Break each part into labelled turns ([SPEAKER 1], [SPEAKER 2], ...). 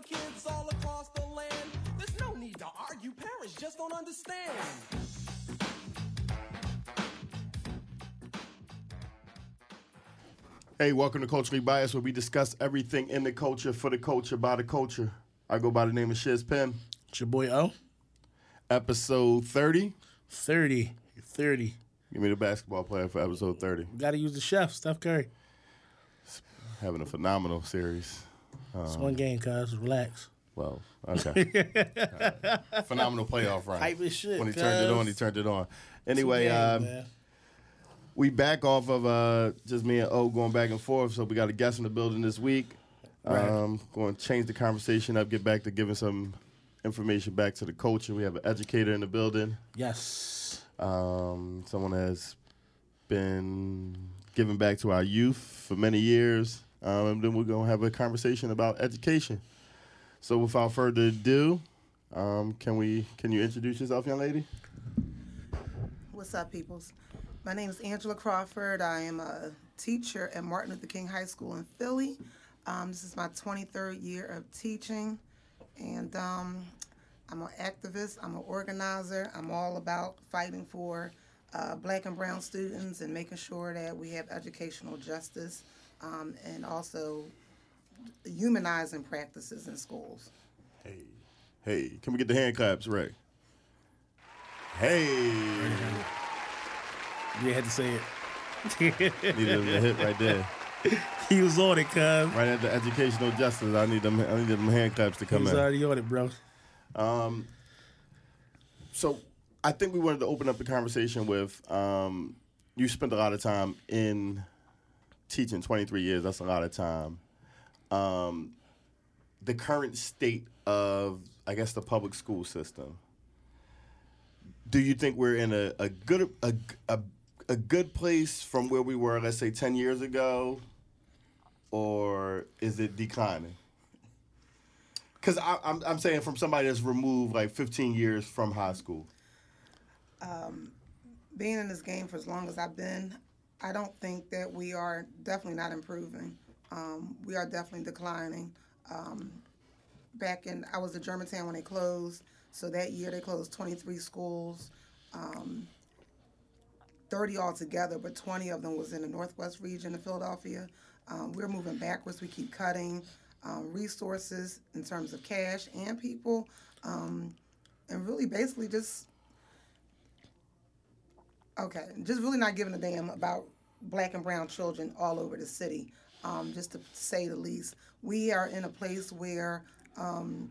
[SPEAKER 1] other kids all across the land. There's no need to argue, parents just don't understand.
[SPEAKER 2] Hey, welcome to Culturally Biased, where we discuss everything in the culture for the culture by the culture. I go by the name of Shiz Pim.
[SPEAKER 3] It's your boy O.
[SPEAKER 2] Episode 30.
[SPEAKER 3] 30. 30.
[SPEAKER 2] Give me the basketball player for episode 30.
[SPEAKER 3] Got to use the chef, Steph Curry.
[SPEAKER 2] Having a phenomenal series.
[SPEAKER 3] It's
[SPEAKER 2] Um,
[SPEAKER 3] one game, cuz. Relax.
[SPEAKER 2] Well, okay. Alright. Phenomenal playoff run.
[SPEAKER 3] Hype as shit,
[SPEAKER 2] When he turned it on, he turned it on. Anyway,
[SPEAKER 3] Two games,
[SPEAKER 2] um, we back off of uh, just me and O going back and forth. So we got a guest in the building this week.
[SPEAKER 3] Right.
[SPEAKER 2] Um, going to change the conversation up, get back to giving some information back to the culture. We have an educator in the building.
[SPEAKER 3] Yes.
[SPEAKER 2] Um, someone has been giving back to our youth for many years. Um, and then we're going to have a conversation about education. So without further ado, um, can we can you introduce yourself, young lady?
[SPEAKER 4] What's up, peoples? My name is Angela Crawford. I am a teacher at Martin Luther King High School in Philly. Um, this is my 23rd year of teaching, and um, I'm an activist. I'm an organizer. I'm all about fighting for uh, black and brown students and making sure that we have educational justice um, and also humanizing practices in schools.
[SPEAKER 2] Hey, hey, can we get the hand claps, Ray? Hey,
[SPEAKER 3] You had to say it.
[SPEAKER 2] needed a hit right there.
[SPEAKER 3] he was on it, cuz.
[SPEAKER 2] Right at the educational justice, I need them. I need them hand claps to
[SPEAKER 3] He
[SPEAKER 2] come
[SPEAKER 3] was
[SPEAKER 2] in.
[SPEAKER 3] already on it, bro.
[SPEAKER 2] Um, so I think we wanted to open up the conversation with um, you spent a lot of time in teaching 23 years. That's a lot of time. Um, the current state of, I guess, the public school system. Do you think we're in a, a good a, a, a good place from where we were, let's say, 10 years ago, or is it declining? Because I'm, I'm saying from somebody that's removed like 15 years from high school.
[SPEAKER 4] being in this game for as long as I've been, I don't think that we are definitely not improving. Um, we are definitely declining. Um, back in, I was at Germantown when they closed, so that year they closed 23 schools, um, 30 altogether, but 20 of them was in the Northwest region of Philadelphia. Um, we're moving backwards. We keep cutting um, resources in terms of cash and people, um, and really basically just Okay, just really not giving a damn about black and brown children all over the city, um, just to say the least. We are in a place where um,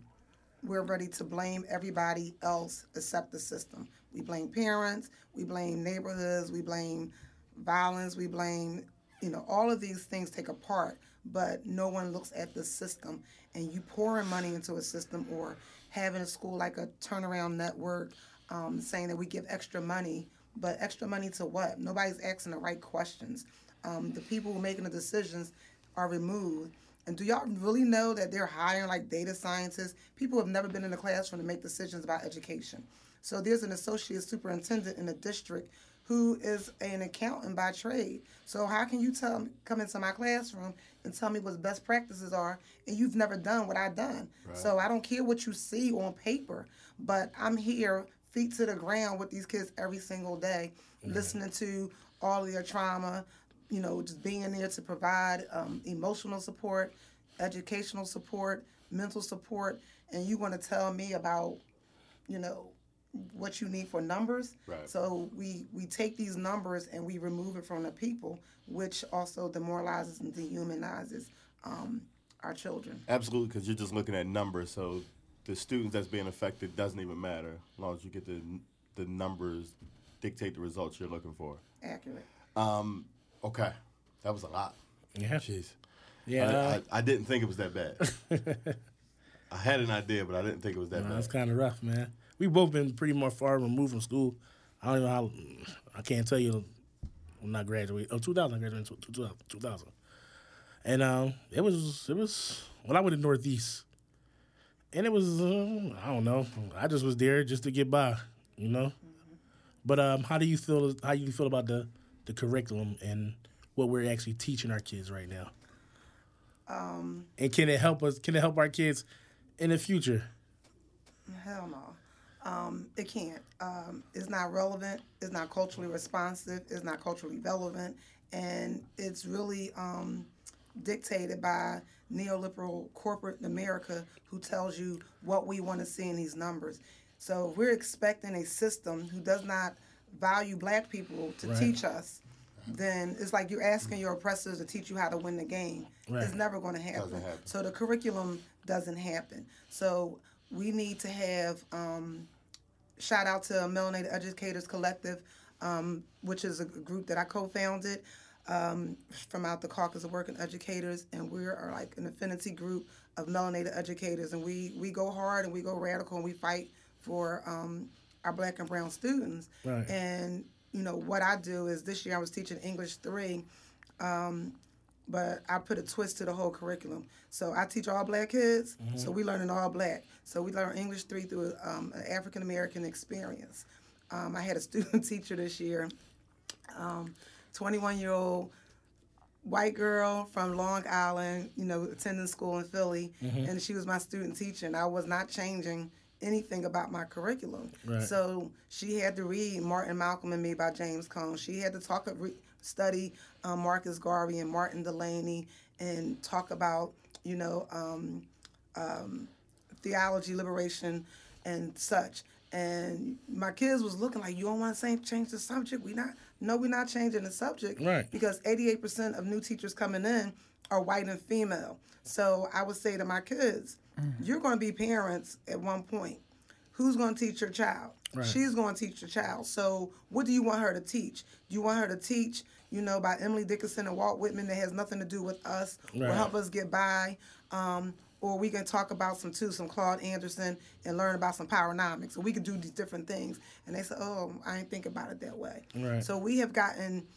[SPEAKER 4] we're ready to blame everybody else except the system. We blame parents, we blame neighborhoods, we blame violence, we blame, you know, all of these things take a part, but no one looks at the system. And you pouring money into a system or having a school like a turnaround network um, saying that we give extra money, but extra money to what? Nobody's asking the right questions. Um, the people who are making the decisions are removed. And do y'all really know that they're hiring like data scientists, people have never been in a classroom to make decisions about education? So there's an associate superintendent in the district who is an accountant by trade. So how can you tell come into my classroom and tell me what best practices are and you've never done what I've done? So I don't care what you see on paper, but I'm here feet to the ground with these kids every single day, listening to all of their trauma, you know, just being there to provide um, emotional support, educational support, mental support, and you want to tell me about, you know, what you need for numbers.
[SPEAKER 2] Right.
[SPEAKER 4] So we we take these numbers and we remove it from the people, which also demoralizes and dehumanizes um, our children.
[SPEAKER 2] Absolutely, because you're just looking at numbers. So the students that's being affected doesn't even matter as long as you get the the numbers dictate the results you're looking for.
[SPEAKER 4] Accurate.
[SPEAKER 2] Um, okay, that was a lot.
[SPEAKER 3] Yeah.
[SPEAKER 2] Jeez.
[SPEAKER 3] Yeah.
[SPEAKER 2] I, I, I didn't think it was that bad. I had an idea, but I didn't think it was that
[SPEAKER 3] no,
[SPEAKER 2] bad.
[SPEAKER 3] that's kind of rough, man. We both been pretty much far removed from school. I don't even know how. I can't tell you when I graduated. Oh, 2000, I graduated in 2000. 2000. And um, it was it was when I went to Northeast, and it was uh, I don't know. I just was there just to get by, you know. But um, how do you feel? How you feel about the the curriculum and what we're actually teaching our kids right now?
[SPEAKER 4] Um,
[SPEAKER 3] And can it help us? Can it help our kids in the future?
[SPEAKER 4] Hell no. Um, it can't. Um, it's not relevant. It's not culturally responsive. It's not culturally relevant, and it's really um, dictated by neoliberal corporate America who tells you what we want to see in these numbers. So if we're expecting a system who does not value black people to
[SPEAKER 3] Right.
[SPEAKER 4] teach us, then it's like you're asking your oppressors to teach you how to win the game.
[SPEAKER 3] Right.
[SPEAKER 4] It's never going to happen.
[SPEAKER 2] Happen.
[SPEAKER 4] So the curriculum doesn't happen. So we need to have um, shout out to Melanated Educators Collective, um, which is a group that I co-founded um, from out the Caucus of Working Educators, and we are like an affinity group of melanated educators, and we we go hard and we go radical and we fight for um, our black and brown students.
[SPEAKER 3] Right.
[SPEAKER 4] And you know what I do is this year I was teaching English three, um, but I put a twist to the whole curriculum. So I teach all black kids, so we learn in all black. So we learn English three through um, an African American experience. Um, I had a student teacher this year, 21 year old white girl from Long Island, you know, attending school in Philly, and she was my student teacher, and I was not changing anything about my curriculum.
[SPEAKER 3] Right.
[SPEAKER 4] So she had to read Martin, Malcolm, and Me by James Cone. She had to talk, re- study um, Marcus Garvey and Martin Delany, and talk about, you know, um, um, theology, liberation, and such. And my kids was looking like, you don't want to say change the subject. We not, no, we're not changing the subject,
[SPEAKER 3] Right.
[SPEAKER 4] Because 88% of new teachers coming in are white and female. So I would say to my kids, you're going to be parents at one point. Who's going to teach your child?
[SPEAKER 3] Right.
[SPEAKER 4] She's going to teach your child. So what do you want her to teach? Do you want her to teach, you know, by Emily Dickinson and Walt Whitman that has nothing to do with us or
[SPEAKER 3] Right.
[SPEAKER 4] help us get by? Um, or we can talk about some too, some Claude Anderson and learn about some powernomics. So we can do these different things. And they say, oh, I didn't think about it that way.
[SPEAKER 3] Right.
[SPEAKER 4] So we have gotten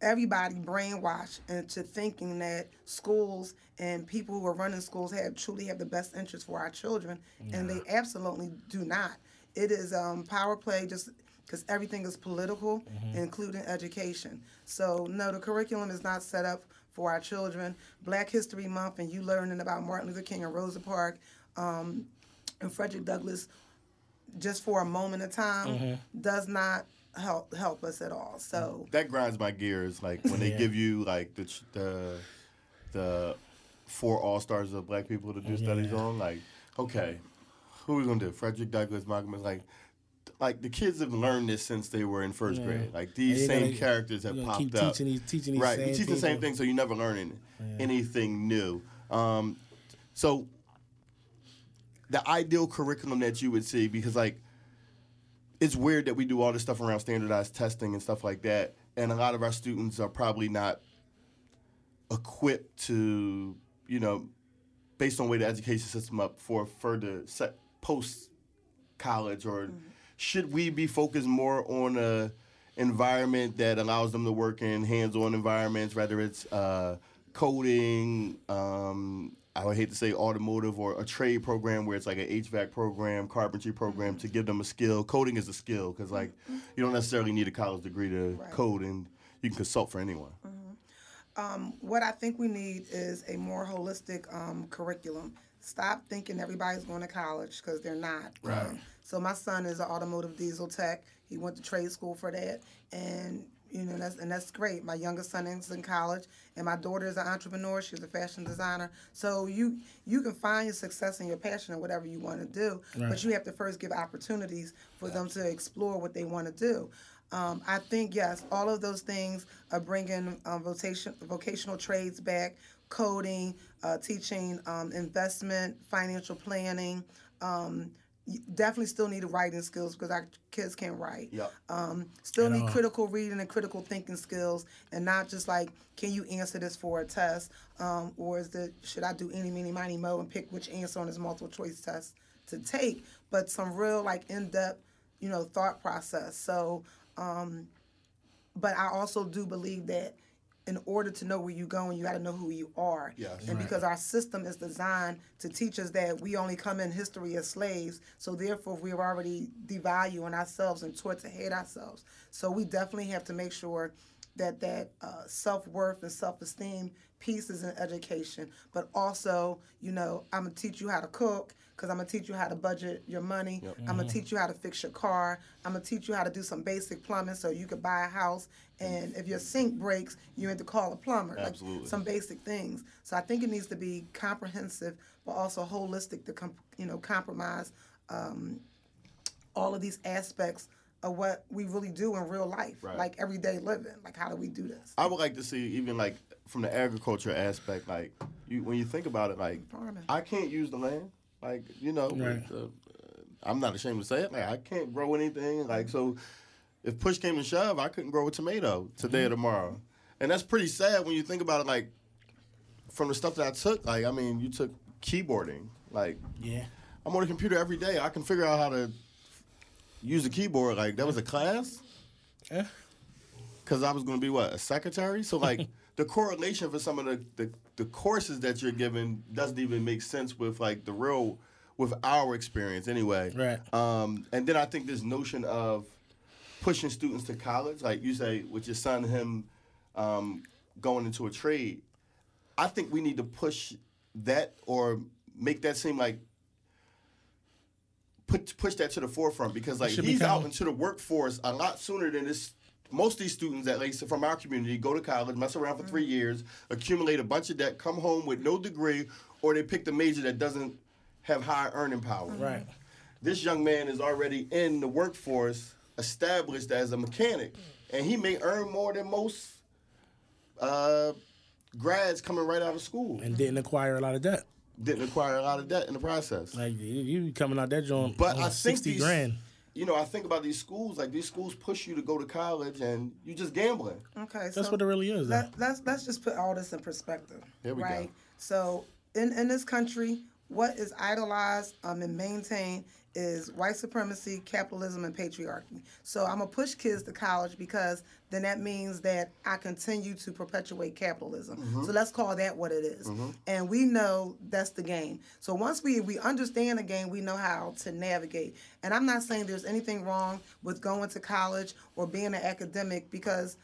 [SPEAKER 4] everybody brainwashed into thinking that schools and people who are running schools have truly have the best interest for our children, and they absolutely do not. It is um, power play, just because everything is political, including education. So no, the curriculum is not set up for our children. Black History Month, and you learning about Martin Luther King and Rosa Parks, um, and Frederick Douglass just for a moment of time does not help help us at all. So
[SPEAKER 2] that grinds my gears. Like when they
[SPEAKER 3] Yeah.
[SPEAKER 2] give you like the the the four all stars of black people to do studies on. Like, okay, who are we gonna do? Frederick Douglass, Malcolm X. Like, like the kids have learned this since they were in first
[SPEAKER 3] Yeah.
[SPEAKER 2] grade. Like these
[SPEAKER 3] And
[SPEAKER 2] same
[SPEAKER 3] gonna-
[SPEAKER 2] characters have popped
[SPEAKER 3] keep
[SPEAKER 2] up.
[SPEAKER 3] teaching these- teaching these
[SPEAKER 2] right,
[SPEAKER 3] same
[SPEAKER 2] you teach the same thing, so you're never learn any, anything new. Um, so the ideal curriculum that you would see, because like it's weird that we do all this stuff around standardized testing and stuff like that, and a lot of our students are probably not equipped to, you know, based on the way the education system up for further set post college, or should we be focused more on a environment that allows them to work in hands-on environments, whether it's uh, coding, um, I would hate to say automotive or a trade program where it's like an HVAC program, carpentry program to give them a skill. Coding is a skill because like you don't necessarily need a college degree to
[SPEAKER 4] Right.
[SPEAKER 2] code, and you can consult for anyone.
[SPEAKER 4] what I think we need is a more holistic um, curriculum. Stop thinking everybody's going to college because they're not.
[SPEAKER 2] Right.
[SPEAKER 4] Um, so my son is an automotive diesel tech. He went to trade school for that, and you know that's and that's great. My youngest son is in college, and my daughter is an entrepreneur. She's a fashion designer. So you you can find your success and your passion in whatever you want to do,
[SPEAKER 3] Right.
[SPEAKER 4] but you have to first give opportunities for them to explore what they want to do. Um, I think yes, all of those things are bringing um, vocation, vocational trades back, coding, uh, teaching um, investment, financial planning. You definitely still need writing skills because our kids can't write.
[SPEAKER 2] Yep.
[SPEAKER 4] Um, still
[SPEAKER 3] At
[SPEAKER 4] need
[SPEAKER 3] all.
[SPEAKER 4] critical reading and critical thinking skills, and not just like, can you answer this for a test, um, or is it should I do any, mini, miny, mo, and pick which answer on this multiple choice test to take? But some real like in depth, you know, thought process. So, um, but I also do believe that in order to know where you're going, you got to know who you are.
[SPEAKER 2] Yes.
[SPEAKER 4] And because our system is designed to teach us that we only come in history as slaves, so therefore we're already devaluing ourselves and taught to hate ourselves. So we definitely have to make sure that that uh, self worth and self esteem pieces in education, but also, you know, I'm gonna teach you how to cook because I'm gonna teach you how to budget your money. I'm gonna teach you how to fix your car. I'm gonna teach you how to do some basic plumbing so you could buy a house. And if your sink breaks, you need to call a plumber. Like,
[SPEAKER 2] Absolutely.
[SPEAKER 4] some basic things. So I think it needs to be comprehensive, but also holistic to com- you know compromise um, all of these aspects of what we really do in real life,
[SPEAKER 2] Right.
[SPEAKER 4] like everyday living. Like how do we do this?
[SPEAKER 2] I would like to see even like from the agriculture aspect, like you when you think about it, like
[SPEAKER 4] Farming.
[SPEAKER 2] I can't use the land, like you know,
[SPEAKER 3] Right.
[SPEAKER 2] uh, I'm not ashamed to say it. Like I can't grow anything, like so. If push came to shove, I couldn't grow a tomato today or tomorrow, and that's pretty sad when you think about it. Like from the stuff that I took, like I mean, you took keyboarding, like
[SPEAKER 3] Yeah.
[SPEAKER 2] I'm on a computer every day. I can figure out how to use a keyboard. Like that was a class
[SPEAKER 3] Yeah.
[SPEAKER 2] because I was going to be what a secretary. So like the correlation for some of the, the the courses that you're given doesn't even make sense with like the real with our experience anyway.
[SPEAKER 3] Right.
[SPEAKER 2] Um, and then I think this notion of pushing students to college, like you say with your son, him um, going into a trade. I think we need to push that or make that seem like put push that to the forefront because like he's
[SPEAKER 3] become-
[SPEAKER 2] out into the workforce a lot sooner than this. Most of these students, at least from our community, go to college, mess around for three mm-hmm. years, accumulate a bunch of debt, come home with no degree, or they pick the major that doesn't have high earning power. Mm-hmm.
[SPEAKER 3] Right.
[SPEAKER 2] This young man is already in the workforce, established as a mechanic, mm. and he may earn more than most uh, grads coming right out of school.
[SPEAKER 3] And didn't acquire a lot of debt.
[SPEAKER 2] Didn't acquire a lot of debt in the process.
[SPEAKER 3] Like you, you coming out that joint
[SPEAKER 2] But
[SPEAKER 3] on
[SPEAKER 2] I think
[SPEAKER 3] sixty
[SPEAKER 2] these,
[SPEAKER 3] grand.
[SPEAKER 2] You know, I think about these schools. Like these schools push you to go to college, and you just gambling.
[SPEAKER 4] Okay, So
[SPEAKER 3] That's
[SPEAKER 4] so
[SPEAKER 3] what it really is.
[SPEAKER 4] let, let's let's just put all this in perspective.
[SPEAKER 2] Here we go.
[SPEAKER 4] right? So in in this country, what is idolized um, and maintained is white supremacy, capitalism, and patriarchy. So I'm gonna push kids to college because then that means that I continue to perpetuate capitalism.
[SPEAKER 2] Mm-hmm.
[SPEAKER 4] So let's call that what it is. And we know that's the game. So once we we understand the game, we know how to navigate. And I'm not saying there's anything wrong with going to college or being an academic because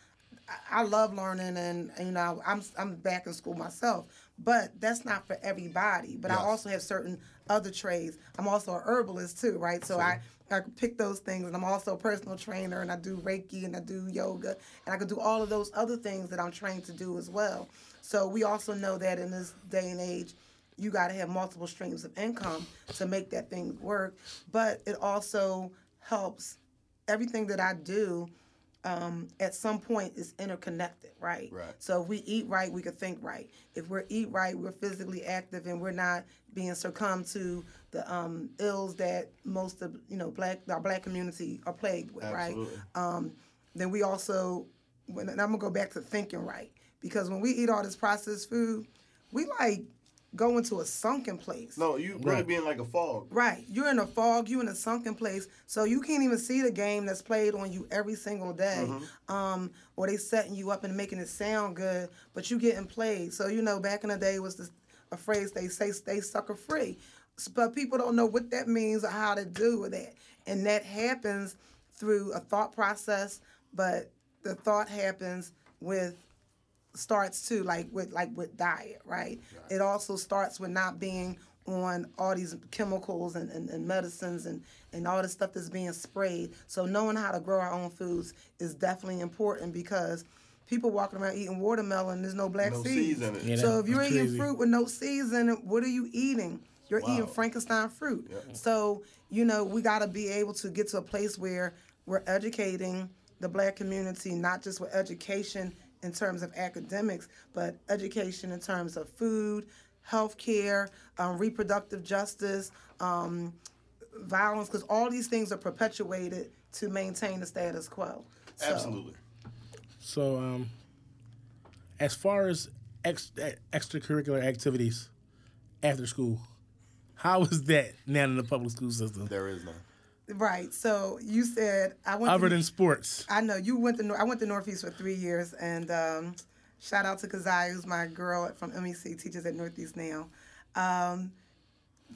[SPEAKER 4] I- love learning and, and, you know I'm I'm back in school myself, but that's not for everybody. But I also have certain other trades. I'm also a herbalist too, right? So I I pick those things, and I'm also a personal trainer, and I do Reiki and I do yoga, and I can do all of those other things that I'm trained to do as well. So we also know that in this day and age, you got to have multiple streams of income to make that thing work. But it also helps everything that I do um, at some point is interconnected, right?
[SPEAKER 2] Right.
[SPEAKER 4] So if we eat right, we can think right. If we're eat right, we're physically active and we're not being succumbed to the um, ills that most of you know black our black community are plagued with,
[SPEAKER 2] Absolutely.
[SPEAKER 4] right? Um, then we also, when, and I'm gonna go back to thinking right because when we eat all this processed food, we like go into a sunken place.
[SPEAKER 2] No, you really
[SPEAKER 3] Right.
[SPEAKER 2] being like a fog.
[SPEAKER 4] Right. You're in a fog, you're in a sunken place, so you can't even see the game that's played on you every single day. Um, or they setting you up and making it sound good, but you getting played. So you know, back in the day was this, a phrase they say stay sucker free. But people don't know what that means or how to do with that. And that happens through a thought process, but the thought happens with starts too, like with like with diet, right? It also starts with not being on all these chemicals and, and, and medicines and, and all this stuff that's being sprayed. So knowing how to grow our own foods is definitely important because people walking around eating watermelon, there's no black
[SPEAKER 2] No
[SPEAKER 4] seeds.
[SPEAKER 2] seeds in it.
[SPEAKER 3] Yeah,
[SPEAKER 4] so if you're
[SPEAKER 3] that's
[SPEAKER 4] eating
[SPEAKER 3] crazy.
[SPEAKER 4] fruit with no seeds in it, what are you eating? You're
[SPEAKER 2] Wow.
[SPEAKER 4] eating Frankenstein fruit. So, you know, we got to be able to get to a place where we're educating the black community, not just with education in terms of academics, but education in terms of food, health care, um, reproductive justice, um, violence, because all these things are perpetuated to maintain the status quo. So,
[SPEAKER 2] Absolutely.
[SPEAKER 3] So, um, as far as ex- extracurricular activities after school, how is that now in the public school system?
[SPEAKER 2] There is none.
[SPEAKER 4] Right. So you said I went.
[SPEAKER 3] Other
[SPEAKER 4] to,
[SPEAKER 3] than sports,
[SPEAKER 4] I know you went to. Nor- I went to Northeast for three years, and um, shout out to Kazai, who's my girl from MEC, teaches at Northeast now. Um,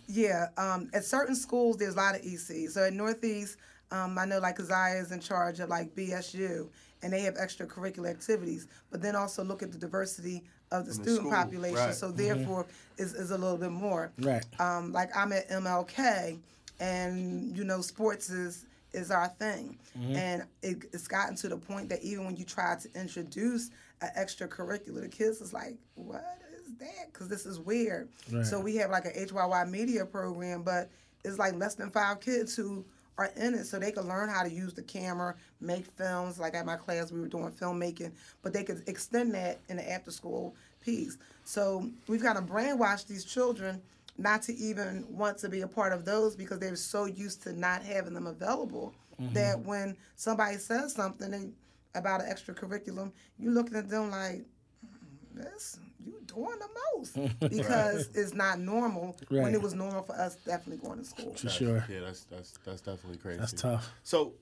[SPEAKER 4] yeah, um, at certain schools there's a lot of EC. So at Northeast, Um, I know like Keziah is in charge of like BSU, and they have extracurricular activities. But then also look at the diversity of the
[SPEAKER 2] In the
[SPEAKER 4] student
[SPEAKER 2] school,
[SPEAKER 4] population.
[SPEAKER 2] right.
[SPEAKER 4] So therefore, is is a little bit more.
[SPEAKER 3] Right.
[SPEAKER 4] Um, like I'm at MLK, and you know, sports is is our thing, mm-hmm. and it, it's gotten to the point that even when you try to introduce an extracurricular, the kids is like, "What is that?" Because this is weird.
[SPEAKER 3] Right.
[SPEAKER 4] So we have like a HYY media program, but it's like less than five kids who are in it, so they can learn how to use the camera, make films. Like at my class, we were doing filmmaking, but they could extend that in the after school piece. So we've got to brainwash these children not to even want to be a part of those because they're so used to not having them available that when somebody says something about an extracurriculum, you looking at them like, "Mm, this you doing the most because it's not normal when it was normal for us definitely going to school.
[SPEAKER 3] For sure.
[SPEAKER 2] Yeah, that's that's that's definitely crazy.
[SPEAKER 3] That's tough.
[SPEAKER 2] So,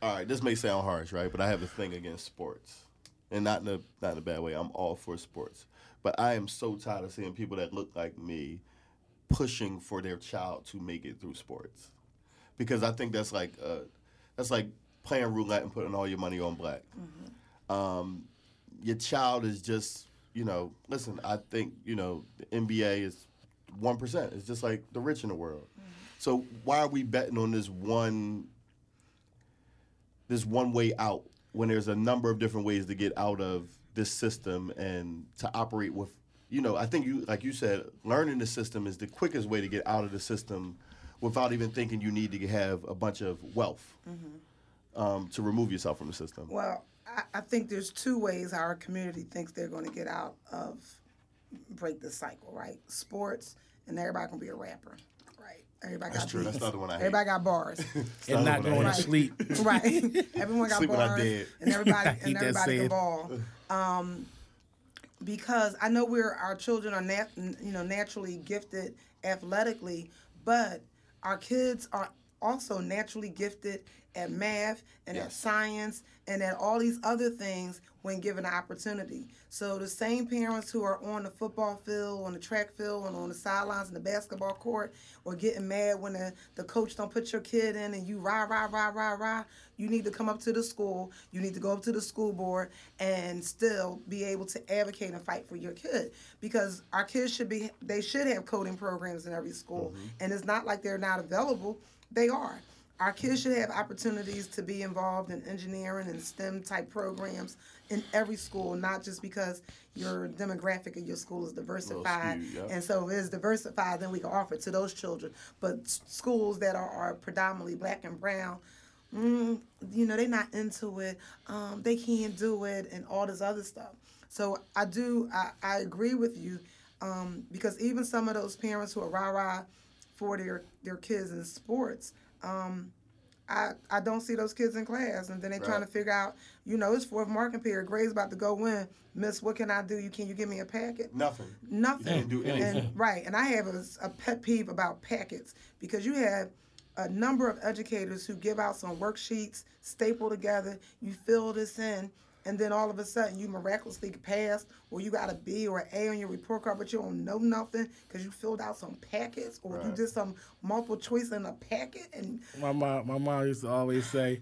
[SPEAKER 2] all right, this may sound harsh, right? But I have a thing against sports, and not in a not in a bad way. I'm all for sports, but I am so tired of seeing people that look like me pushing for their child to make it through sports, because I think that's like uh, that's like playing roulette and putting all your money on black. Um, your child is just, you know, listen. I think you know the NBA is one percent. It's just like the rich in the world. So why are we betting on this one this one way out when there's a number of different ways to get out of this system and to operate with you know i think you like you said learning the system is the quickest way to get out of the system without even thinking you need to have a bunch of wealth um, to remove yourself from the system
[SPEAKER 4] Well, I, I think there's two ways our community thinks they're going to get out of break the cycle, right? Sports, and everybody gonna be a rapper, right? Everybody
[SPEAKER 2] That's
[SPEAKER 4] got
[SPEAKER 2] true. That's
[SPEAKER 4] beats.
[SPEAKER 2] the one I hate.
[SPEAKER 4] Everybody got bars,
[SPEAKER 3] And not going to sleep.
[SPEAKER 4] right? Everyone got
[SPEAKER 2] Sleep when I
[SPEAKER 4] bars, and everybody
[SPEAKER 3] I hate
[SPEAKER 4] and
[SPEAKER 3] that
[SPEAKER 4] everybody
[SPEAKER 3] saying.
[SPEAKER 4] can ball. Um, because I know we're our children are nat- you know naturally gifted athletically, but our kids are also naturally gifted at math and at science and at all these other things when given an opportunity. So the same parents who are on the football field, on the track field, and on the sidelines in the basketball court, or getting mad when the, the coach don't put your kid in and you rah rah rah rah rah. You need to come up to the school. You need to go up to the school board and still be able to advocate and fight for your kid because our kids should be they should have coding programs in every school, mm-hmm. and it's not like they're not available. They are our kids should have opportunities to be involved in engineering and STEM type programs in every school, not just because your demographic of your school is diversified.
[SPEAKER 2] skewed, yeah.
[SPEAKER 4] And so if it's diversified, then we can offer it to those children. But schools that are, are predominantly black and brown, mm, you know, they're not into it. Um, they can't do it and all this other stuff. So I do, I, I agree with you um, because even some of those parents who are rah-rah for their, their kids in sports, um, I, I don't see those kids in class, and then they trying to figure out, you know, it's fourth marking period. Grades about to go in. Miss, what can I do? You can you give me a packet?
[SPEAKER 2] nothing
[SPEAKER 4] Nothing.
[SPEAKER 2] can't do anything.
[SPEAKER 4] And, right, and I have a, a pet peeve about packets because you have a number of educators who give out some worksheets, staple together. You fill this in, and then all of a sudden you miraculously pass, or you got a B or an A on your report card, but you don't know nothing because you filled out some packets, or you did some multiple choice in a packet, and
[SPEAKER 3] My mom, my mom used to always say,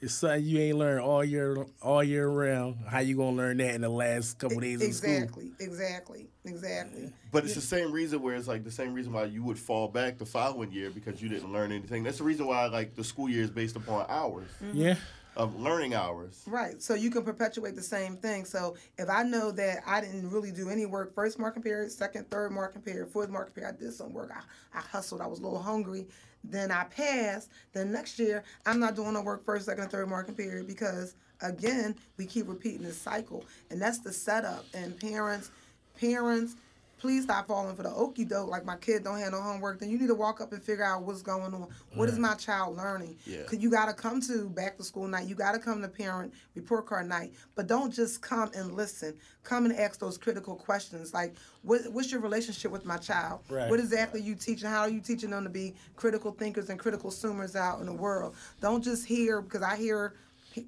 [SPEAKER 3] "It's something you ain't learned all year, all year round. How you gonna learn that in the last couple days of school?"
[SPEAKER 4] exactly, exactly, exactly.
[SPEAKER 2] But it's the same reason where it's like the same reason why you would fall back the following year because you didn't learn anything. That's the reason why like the school year is based upon hours
[SPEAKER 3] Yeah,
[SPEAKER 2] of learning hours.
[SPEAKER 4] Right. So you can perpetuate the same thing. So if I know that I didn't really do any work first marking period, second, third marking period, fourth marking period, I did some work. I, I hustled. I was a little hungry. Then I passed. Then next year I'm not doing no work first, second, third marking period because again we keep repeating this cycle, and that's the setup. And parents, parents. Please stop falling for the okey doke. Like my kid don't have no homework. Then you need to walk up and figure out what's going on. What is mm. my child learning?
[SPEAKER 2] Yeah.
[SPEAKER 4] Cause you got to come to back to school night. You got to come to parent report card night. But don't just come and listen. Come and ask those critical questions like, what, what's your relationship with my child?
[SPEAKER 3] Right.
[SPEAKER 4] What exactly you teaching? How are you teaching them to be critical thinkers and critical consumers out in the world? Don't just hear because I hear,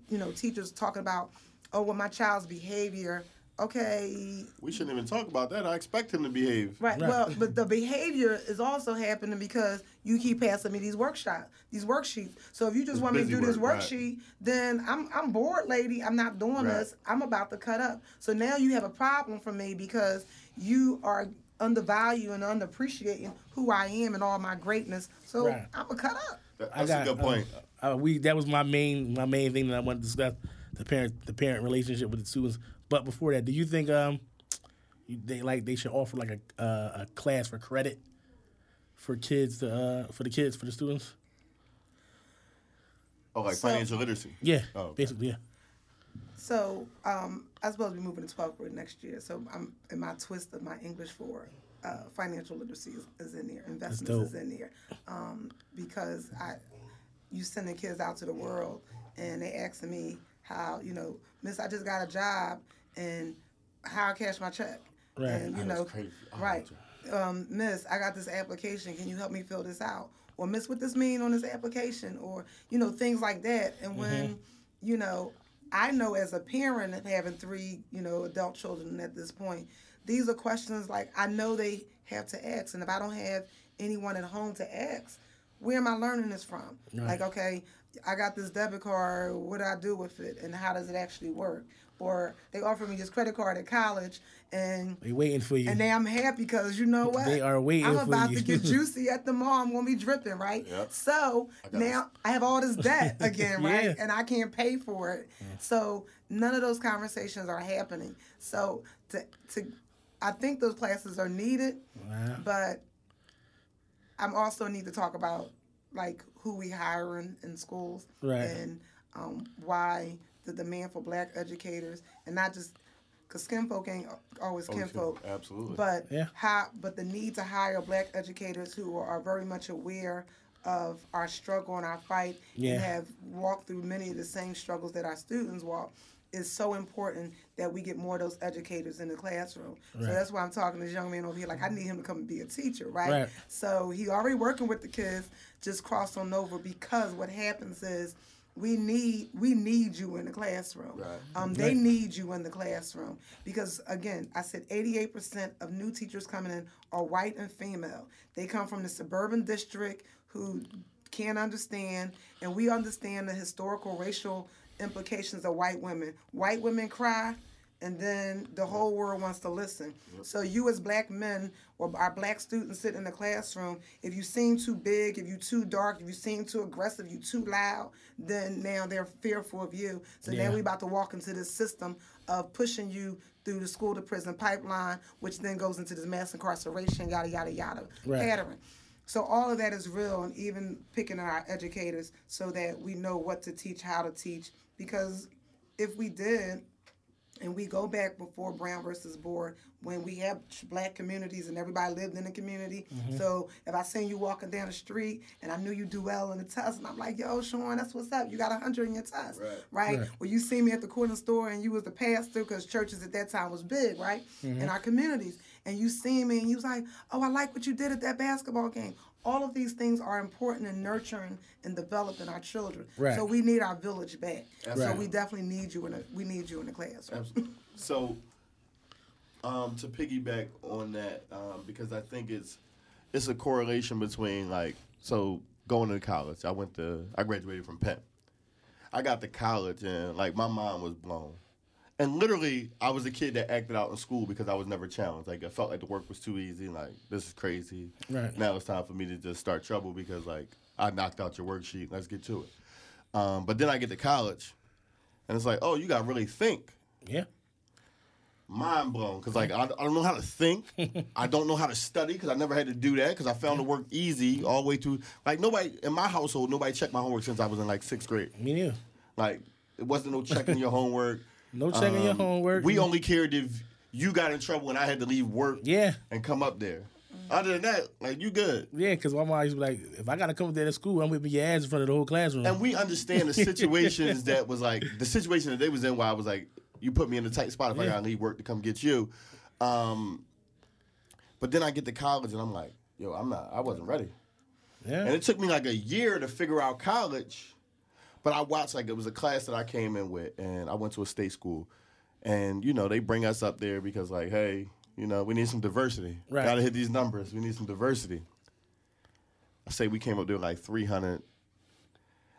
[SPEAKER 4] you know, teachers talking about, oh, well, my child's behavior okay,
[SPEAKER 2] We shouldn't even talk about that. I expect him to behave.
[SPEAKER 4] Right.
[SPEAKER 3] Right.
[SPEAKER 4] Well, but the behavior is also happening because you keep passing me these workshops, these worksheets. So if you just
[SPEAKER 2] It's
[SPEAKER 4] want me to
[SPEAKER 2] busy
[SPEAKER 4] do this
[SPEAKER 2] work, right.
[SPEAKER 4] worksheet, then I'm I'm bored, lady. I'm not doing
[SPEAKER 2] Right.
[SPEAKER 4] this. I'm about to cut up. So now you have a problem for me because you are undervaluing and underappreciating who I am and all my greatness. So
[SPEAKER 3] Right.
[SPEAKER 4] I'm gonna cut up.
[SPEAKER 2] That-
[SPEAKER 3] I
[SPEAKER 2] That's
[SPEAKER 3] got,
[SPEAKER 2] a good
[SPEAKER 3] uh,
[SPEAKER 2] point.
[SPEAKER 3] uh, we that was my main my main thing that I wanted to discuss the parent the parent relationship with the students. But before that, do you think um they like they should offer like a uh, a class for credit for kids to, uh, for the kids for the students?
[SPEAKER 2] oh, like
[SPEAKER 4] so-
[SPEAKER 2] financial literacy.
[SPEAKER 3] Yeah,
[SPEAKER 2] Oh, okay.
[SPEAKER 3] basically yeah.
[SPEAKER 4] So um, I suppose we're moving to 12th grade next year. So I'm in my twist of my English for uh, financial literacy is, is in there, investments is in there, um, because I you sending kids out to the world and they asking me how you know, Miss, I just got a job and how I cash my check,
[SPEAKER 3] Right.
[SPEAKER 4] and you
[SPEAKER 2] Oh,
[SPEAKER 4] know,
[SPEAKER 2] crazy. Oh,
[SPEAKER 4] right, um, Miss, I got this application. Can you help me fill this out? Or Miss, what this mean on this application? Or you know, things like that. And when you know, I know as a parent of having three, you know, adult children at this point, these are questions like I know they have to ask, and if I don't have anyone at home to ask, where am I learning this from? Like, okay, I got this debit card. What do I do with it, and how does it actually work? Or they offer me this credit card at college, and
[SPEAKER 3] They waiting for you.
[SPEAKER 4] and now I'm happy because you know what?
[SPEAKER 3] They are waiting
[SPEAKER 4] I'm
[SPEAKER 3] for
[SPEAKER 4] about
[SPEAKER 3] you.
[SPEAKER 4] to get juicy at the mall. I'm gonna be dripping, right?
[SPEAKER 2] Yep.
[SPEAKER 4] So
[SPEAKER 2] got
[SPEAKER 4] now I have all this debt again, right?
[SPEAKER 3] Yeah.
[SPEAKER 4] And I can't pay for it. So none of those conversations are happening. So to to I think those classes are needed,
[SPEAKER 3] Wow.
[SPEAKER 4] but I'm also need to talk about like who we hiring in schools
[SPEAKER 3] Right.
[SPEAKER 4] and um, why the demand for black educators and not just because kinfolk ain't always oh,
[SPEAKER 2] Always
[SPEAKER 4] kinfolk.
[SPEAKER 2] kinfolk, absolutely.
[SPEAKER 4] But
[SPEAKER 3] Yeah.
[SPEAKER 4] how but the need to hire black educators who are very much aware of our struggle and our fight
[SPEAKER 3] Yeah.
[SPEAKER 4] and have walked through many of the same struggles that our students walk is so important that we get more of those educators in the classroom. So that's why I'm talking to this young man over here. Like I need him to come and be a teacher, right?
[SPEAKER 3] Right.
[SPEAKER 4] So he already working with the kids, just cross on over because what happens is we need we need you in the classroom.
[SPEAKER 2] Right.
[SPEAKER 4] Um, they need you in the classroom because again, I said 88% of new teachers coming in are white and female. They come from the suburban district who can't understand, and we understand the historical racial implications of white women. White women cry, and then the whole world wants to listen. So you as black men or our black students sit in the classroom, if you seem too big, if you too dark, if you seem too aggressive, you too loud, then now they're fearful of you. So
[SPEAKER 3] Yeah.
[SPEAKER 4] now we about to walk into this system of pushing you through the school to prison pipeline, which then goes into this mass incarceration, yada yada yada
[SPEAKER 3] Right.
[SPEAKER 4] pattern. So all of that is real, and even picking our educators so that we know what to teach, how to teach. Because if we did, and we go back before Brown versus Board when we have black communities and everybody lived in the community. Mm-hmm. So if I seen you walking down the street and I knew you do well in the test, and I'm like, yo, Sean, that's what's up. You got a hundred in your test,
[SPEAKER 2] Right.
[SPEAKER 4] right?
[SPEAKER 3] Right.
[SPEAKER 4] Well, you see me at the corner store and you was the pastor because churches at that time was big, right? Mm-hmm. In our communities, and you see me and you was like, oh, I like what you did at that basketball game. All of these things are important in nurturing and developing our children.
[SPEAKER 3] Right.
[SPEAKER 4] So we need our village back. So we definitely need you in a we need you in the classroom.
[SPEAKER 2] Absolutely. So, um, to piggyback on that, um, because I think it's it's a correlation between like so going to college. I went to I graduated from Penn. I got to college and like my mind was blown. And literally, I was a kid that acted out in school because I was never challenged. Like I felt like the work was too easy. Like this is crazy.
[SPEAKER 3] Right.
[SPEAKER 2] Now it's time for me to just start trouble because like I knocked out your worksheet. Let's get to it. Um, but then I get to college, and it's like, oh, you got to really think
[SPEAKER 3] Yeah.
[SPEAKER 2] mind blown because like I, I don't know how to think i don't know how to study because i never had to do that because i found the work easy all the way through like nobody in my household nobody checked my homework since i was in like sixth grade
[SPEAKER 3] Me neither.
[SPEAKER 2] like it wasn't no checking your homework
[SPEAKER 3] No checking your
[SPEAKER 2] Um,
[SPEAKER 3] homework.
[SPEAKER 2] we only cared if you got in trouble and i had to leave work
[SPEAKER 3] Yeah.
[SPEAKER 2] and come up there other than that like you good
[SPEAKER 3] Yeah, because my mom used to be like, if I gotta come up there to school, I'm whipping your ass in front of the whole classroom.
[SPEAKER 2] and we understand the situations that was like the situation that they was in where I was like, you put me in a tight spot if I gotta leave work to come get you. Um, but then I get to college and I'm like, yo, I'm not, I wasn't ready.
[SPEAKER 3] yeah.
[SPEAKER 2] And it took me like a year to figure out college. But I watched like it was a class that I came in with, and I went to a state school, and you know they bring us up there because like, hey, you know, we need some diversity.
[SPEAKER 3] Right.
[SPEAKER 2] Got to hit these numbers. We need some diversity. I say we came up there like 300,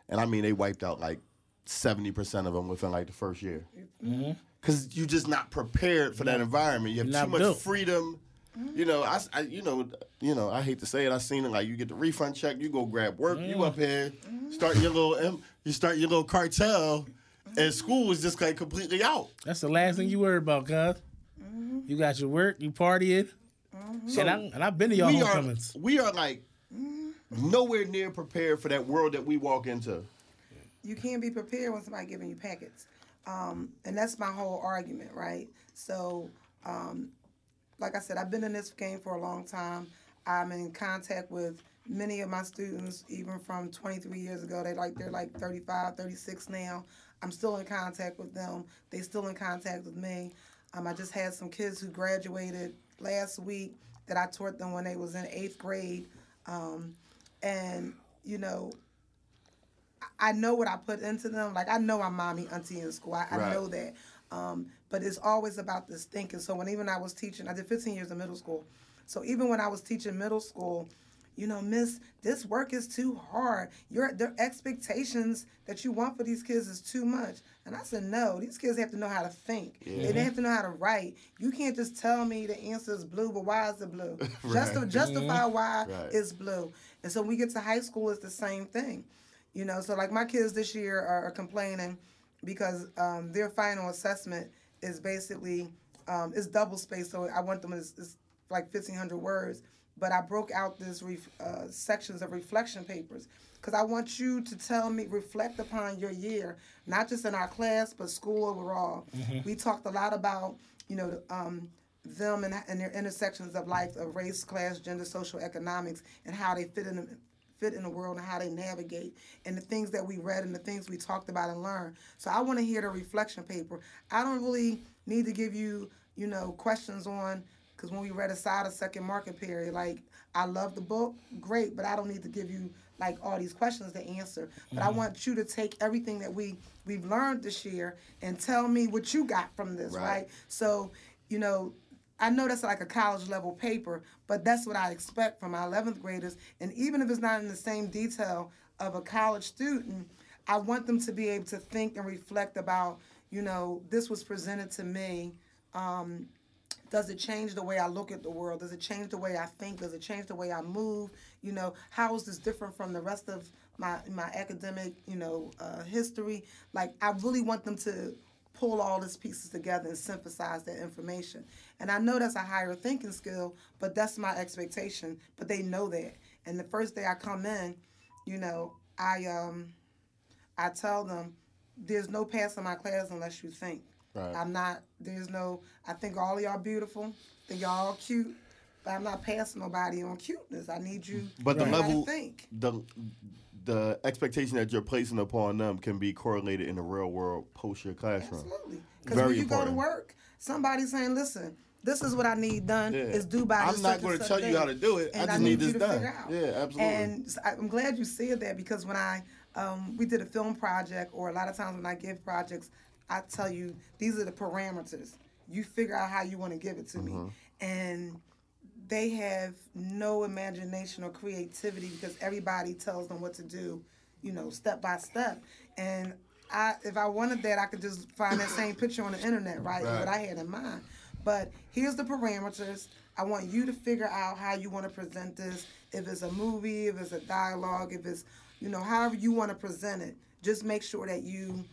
[SPEAKER 2] and I mean they wiped out like 70 percent of them within like the first year. Mm-hmm. Because you're just not prepared for that environment. You have
[SPEAKER 3] You're
[SPEAKER 2] too much
[SPEAKER 3] built.
[SPEAKER 2] freedom. Mm-hmm. You know, I, I- you know, you know. I hate to say it. I seen it. Like you get the refund check, you go grab work. You mm. up here, mm-hmm. start your little, you start your little cartel, and school is just like completely out.
[SPEAKER 3] That's the last thing you worry about, cuz. You got your work, you partying. and, I, and I've been to y'all
[SPEAKER 2] we are, we are like nowhere near prepared for that world that we walk into.
[SPEAKER 4] you can't be prepared when somebody giving you packets. Um, and that's my whole argument, right? So, um, like I said, I've been in this game for a long time. I'm in contact with many of my students, even from 23 years ago. They like they're like 35, 36 now. I'm still in contact with them. They still in contact with me. Um, I just had some kids who graduated last week that I taught them when they was in eighth grade. Um, and you know, I know what I put into them. Like I know I'm mommy, auntie in school. I, I know that. Um, but it's always about this thinking. So when even I was teaching, I did 15 years of middle school. So even when I was teaching middle school, you know, Miss, this work is too hard. Your the expectations that you want for these kids is too much. And I said, no, these kids have to know how to think. They have to know how to write. You can't just tell me the answer is blue, but why is it blue? Just to justify why
[SPEAKER 2] Right.
[SPEAKER 4] it's blue. And so when we get to high school, it's the same thing. You know, so like my kids this year are, are complaining because um, their final assessment is basically um, it's double spaced. So I want them is it's like fifteen hundred words. But I broke out this ref, uh, sections of reflection papers because I want you to tell me reflect upon your year, not just in our class but school overall. We talked a lot about you know um, them and, and their intersections of life of race, class, gender, social, economics, and how they fit in the, fit in the world and how they navigate and the things that we read and the things we talked about and learned. So I want to hear the reflection paper. I don't really need to give you, you know, questions on because when we read aside a second market period, like I love the book, great, but I don't need to give you like all these questions to answer. But I want you to take everything that we we've learned this year and tell me what you got from this,
[SPEAKER 2] Right.
[SPEAKER 4] right? So, you know, I know that's like a college level paper, but that's what I expect from my 11th graders. And even if it's not in the same detail of a college student, I want them to be able to think and reflect about, you know, this was presented to me. Um, does it change the way I look at the world? Does it change the way I think? Does it change the way I move? You know, how is this different from the rest of my my academic, you know, uh, history? Like, I really want them to pull all these pieces together and synthesize that information. And I know that's a higher thinking skill, but that's my expectation. But they know that. And the first day I come in, you know, I um, I tell them, there's no passing my class unless you think.
[SPEAKER 2] Right.
[SPEAKER 4] I'm not. There's no. I think all of y'all beautiful. I think y'all cute. But I'm not passing nobody on cuteness. I need you.
[SPEAKER 2] But the
[SPEAKER 4] to
[SPEAKER 2] level,
[SPEAKER 4] think.
[SPEAKER 2] the the expectation that you're placing upon them can be correlated in the real world post your classroom.
[SPEAKER 4] Absolutely. Because when you go to work, somebody's saying, "Listen, this is what I need done.
[SPEAKER 2] Yeah.
[SPEAKER 4] It's due by
[SPEAKER 2] I'm not
[SPEAKER 4] and such
[SPEAKER 2] tell you how to do it. I just need
[SPEAKER 4] you
[SPEAKER 2] this
[SPEAKER 4] to
[SPEAKER 2] done.
[SPEAKER 4] figure out."
[SPEAKER 2] Yeah, absolutely.
[SPEAKER 4] And I'm glad you said that because when I um, we did a film project, or a lot of times when I give projects, I tell you these are the parameters. You figure out how you want to give it to
[SPEAKER 2] Mm-hmm.
[SPEAKER 4] me, and they have no imagination or creativity because everybody tells them what to do, you know, step by step. And I, if I wanted that, I could just find that same picture on the internet, right?
[SPEAKER 2] Right.
[SPEAKER 4] What I had in mind. But here's the parameters. I want you to figure out how you want to present this. If it's a movie, if it's a dialogue, if it's, you know, however you want to present it. Just make sure that you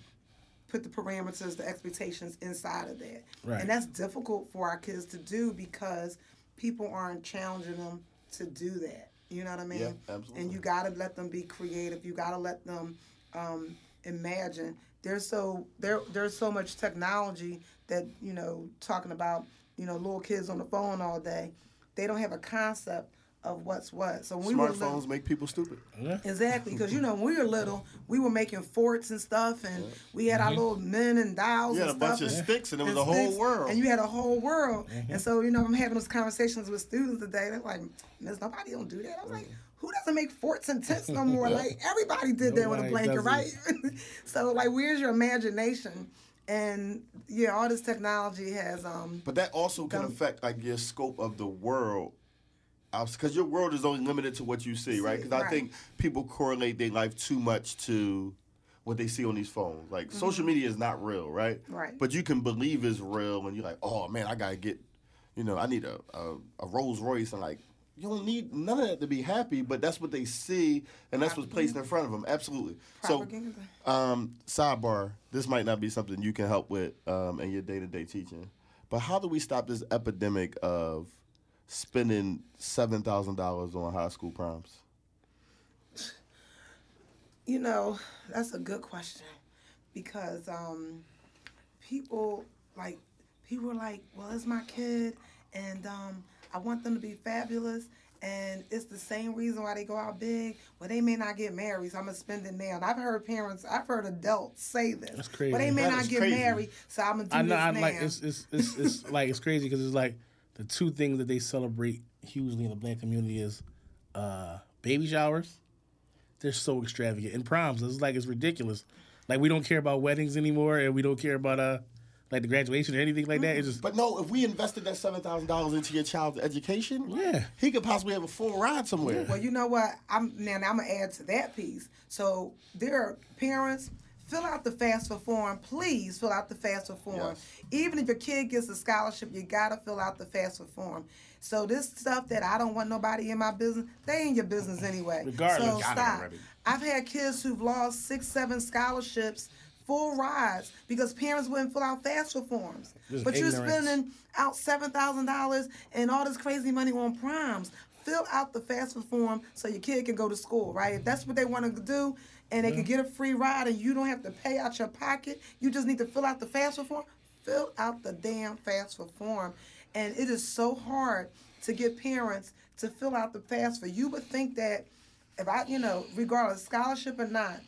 [SPEAKER 4] put the parameters, the expectations inside of that.
[SPEAKER 3] Right.
[SPEAKER 4] And that's difficult for our kids to do because people aren't challenging them to do that. You know what I mean?
[SPEAKER 2] Yeah, absolutely.
[SPEAKER 4] And you got to let them be creative. You got to let them um, imagine. There's so there there's so much technology that you know talking about you know little kids on the phone all day. They don't have a concept of what's what. So when we were little,
[SPEAKER 2] Smartphones make people stupid. Yeah.
[SPEAKER 4] Exactly, because you know when we were little, we were making forts and stuff, and we had our mm-hmm. little men and dials.
[SPEAKER 2] You had
[SPEAKER 4] and
[SPEAKER 2] a bunch
[SPEAKER 4] stuff
[SPEAKER 2] of
[SPEAKER 4] and-
[SPEAKER 2] sticks, and it was a whole world.
[SPEAKER 4] And you had a whole world, mm-hmm. and so you know I'm having those conversations with students today. They're like, "Miss, nobody don't do that." I was like, mm-hmm. "Who doesn't make forts and tents no more? Like everybody did that with a blanket,
[SPEAKER 3] does
[SPEAKER 4] right?" so like, where's your imagination? and yeah, all this technology has um.
[SPEAKER 2] But that also can
[SPEAKER 4] Come-
[SPEAKER 2] affect like your scope of the world. Because your world is only limited to what you see, right? Because I think people correlate their life too much to what they see on these phones. Like social media is not real, right?
[SPEAKER 4] Mm-hmm. Right.
[SPEAKER 2] But you can believe it's real, and you're like, oh man, I gotta get, you know, I need a a, a Rolls Royce, and like, you don't need none of that to be happy. But that's what they see, and that's what's placed in front of them. Absolutely.
[SPEAKER 4] Propaganda.
[SPEAKER 2] So, um, sidebar. This might not be something you can help with um, in your day to day teaching, but how do we stop this epidemic of spending seven thousand dollars on high school proms?
[SPEAKER 4] You know, that's a good question because um, people like people are like, well, it's my kid, and um, I want them to be fabulous. And it's the same reason why they go out big. Well, they may not get married, so I'm gonna spend it now. And I've heard parents, I've heard adults say this.
[SPEAKER 3] That's crazy.
[SPEAKER 4] But they may
[SPEAKER 2] That
[SPEAKER 4] not get
[SPEAKER 2] crazy.
[SPEAKER 4] married, so I'm gonna do
[SPEAKER 3] I know.
[SPEAKER 4] this
[SPEAKER 3] I'm
[SPEAKER 4] now.
[SPEAKER 3] like it's it's it's, it's like it's crazy because it's like the two things that they celebrate hugely in the black community is uh, baby showers. They're so extravagant and proms. It's like it's ridiculous. Like we don't care about weddings anymore, and we don't care about uh like the graduation or anything like that. It's just
[SPEAKER 2] But no, if we invested that seven thousand dollars into your child's education,
[SPEAKER 3] Yeah.
[SPEAKER 2] he could possibly have a full ride somewhere.
[SPEAKER 4] Well, you know what? I'm now. I'm gonna add to that piece. So there are parents. Fill out the FAFSA form, please. Fill out the FAFSA form.
[SPEAKER 2] Yes.
[SPEAKER 4] Even if your kid gets a scholarship, you gotta fill out the FAFSA form. So this stuff that I don't want nobody in my business, they in your business anyway.
[SPEAKER 3] Regardless.
[SPEAKER 4] so stop. I've had kids who've lost six, seven scholarships, full rides, because parents wouldn't fill out FAFSA forms.
[SPEAKER 3] Just
[SPEAKER 4] but you're spending out seven thousand dollars and all this crazy money on primes. Fill out the FAFSA form so your kid can go to school, right? If that's what they want to do, and they can get a free ride, and you don't have to pay out your pocket, you just need to fill out the FAFSA form. Fill out the damn FAFSA form, and it is so hard to get parents to fill out the FAFSA. You would think that if I, you know, regardless scholarship or not,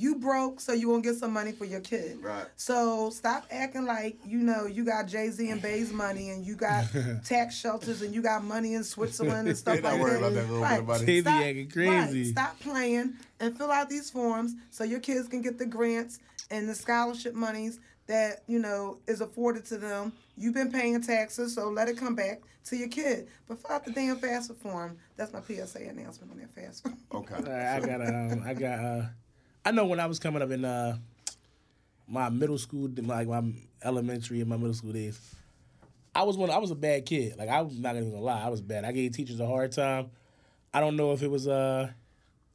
[SPEAKER 4] you broke so you won't get some money for your kid.
[SPEAKER 2] Right.
[SPEAKER 4] So stop acting like you know you got Jay Z and Bey's money and you got tax shelters and you got money in Switzerland and stuff like that.
[SPEAKER 2] about that little bit of money.
[SPEAKER 3] They
[SPEAKER 4] Stop,
[SPEAKER 3] acting crazy.
[SPEAKER 4] Right. Stop playing and fill out these forms so your kids can get the grants and the scholarship monies that you know is afforded to them. You've been paying taxes, so let it come back to your kid. But fill out the damn FAFSA form. That's my PSA announcement on that FAFSA.
[SPEAKER 2] Okay.
[SPEAKER 3] All right, I got um, I got uh, I know when I was coming up in uh, my middle school, like my elementary and my middle school days, I was one. I was a bad kid. Like I'm not even gonna lie, I was bad. I gave teachers a hard time. I don't know if it was uh,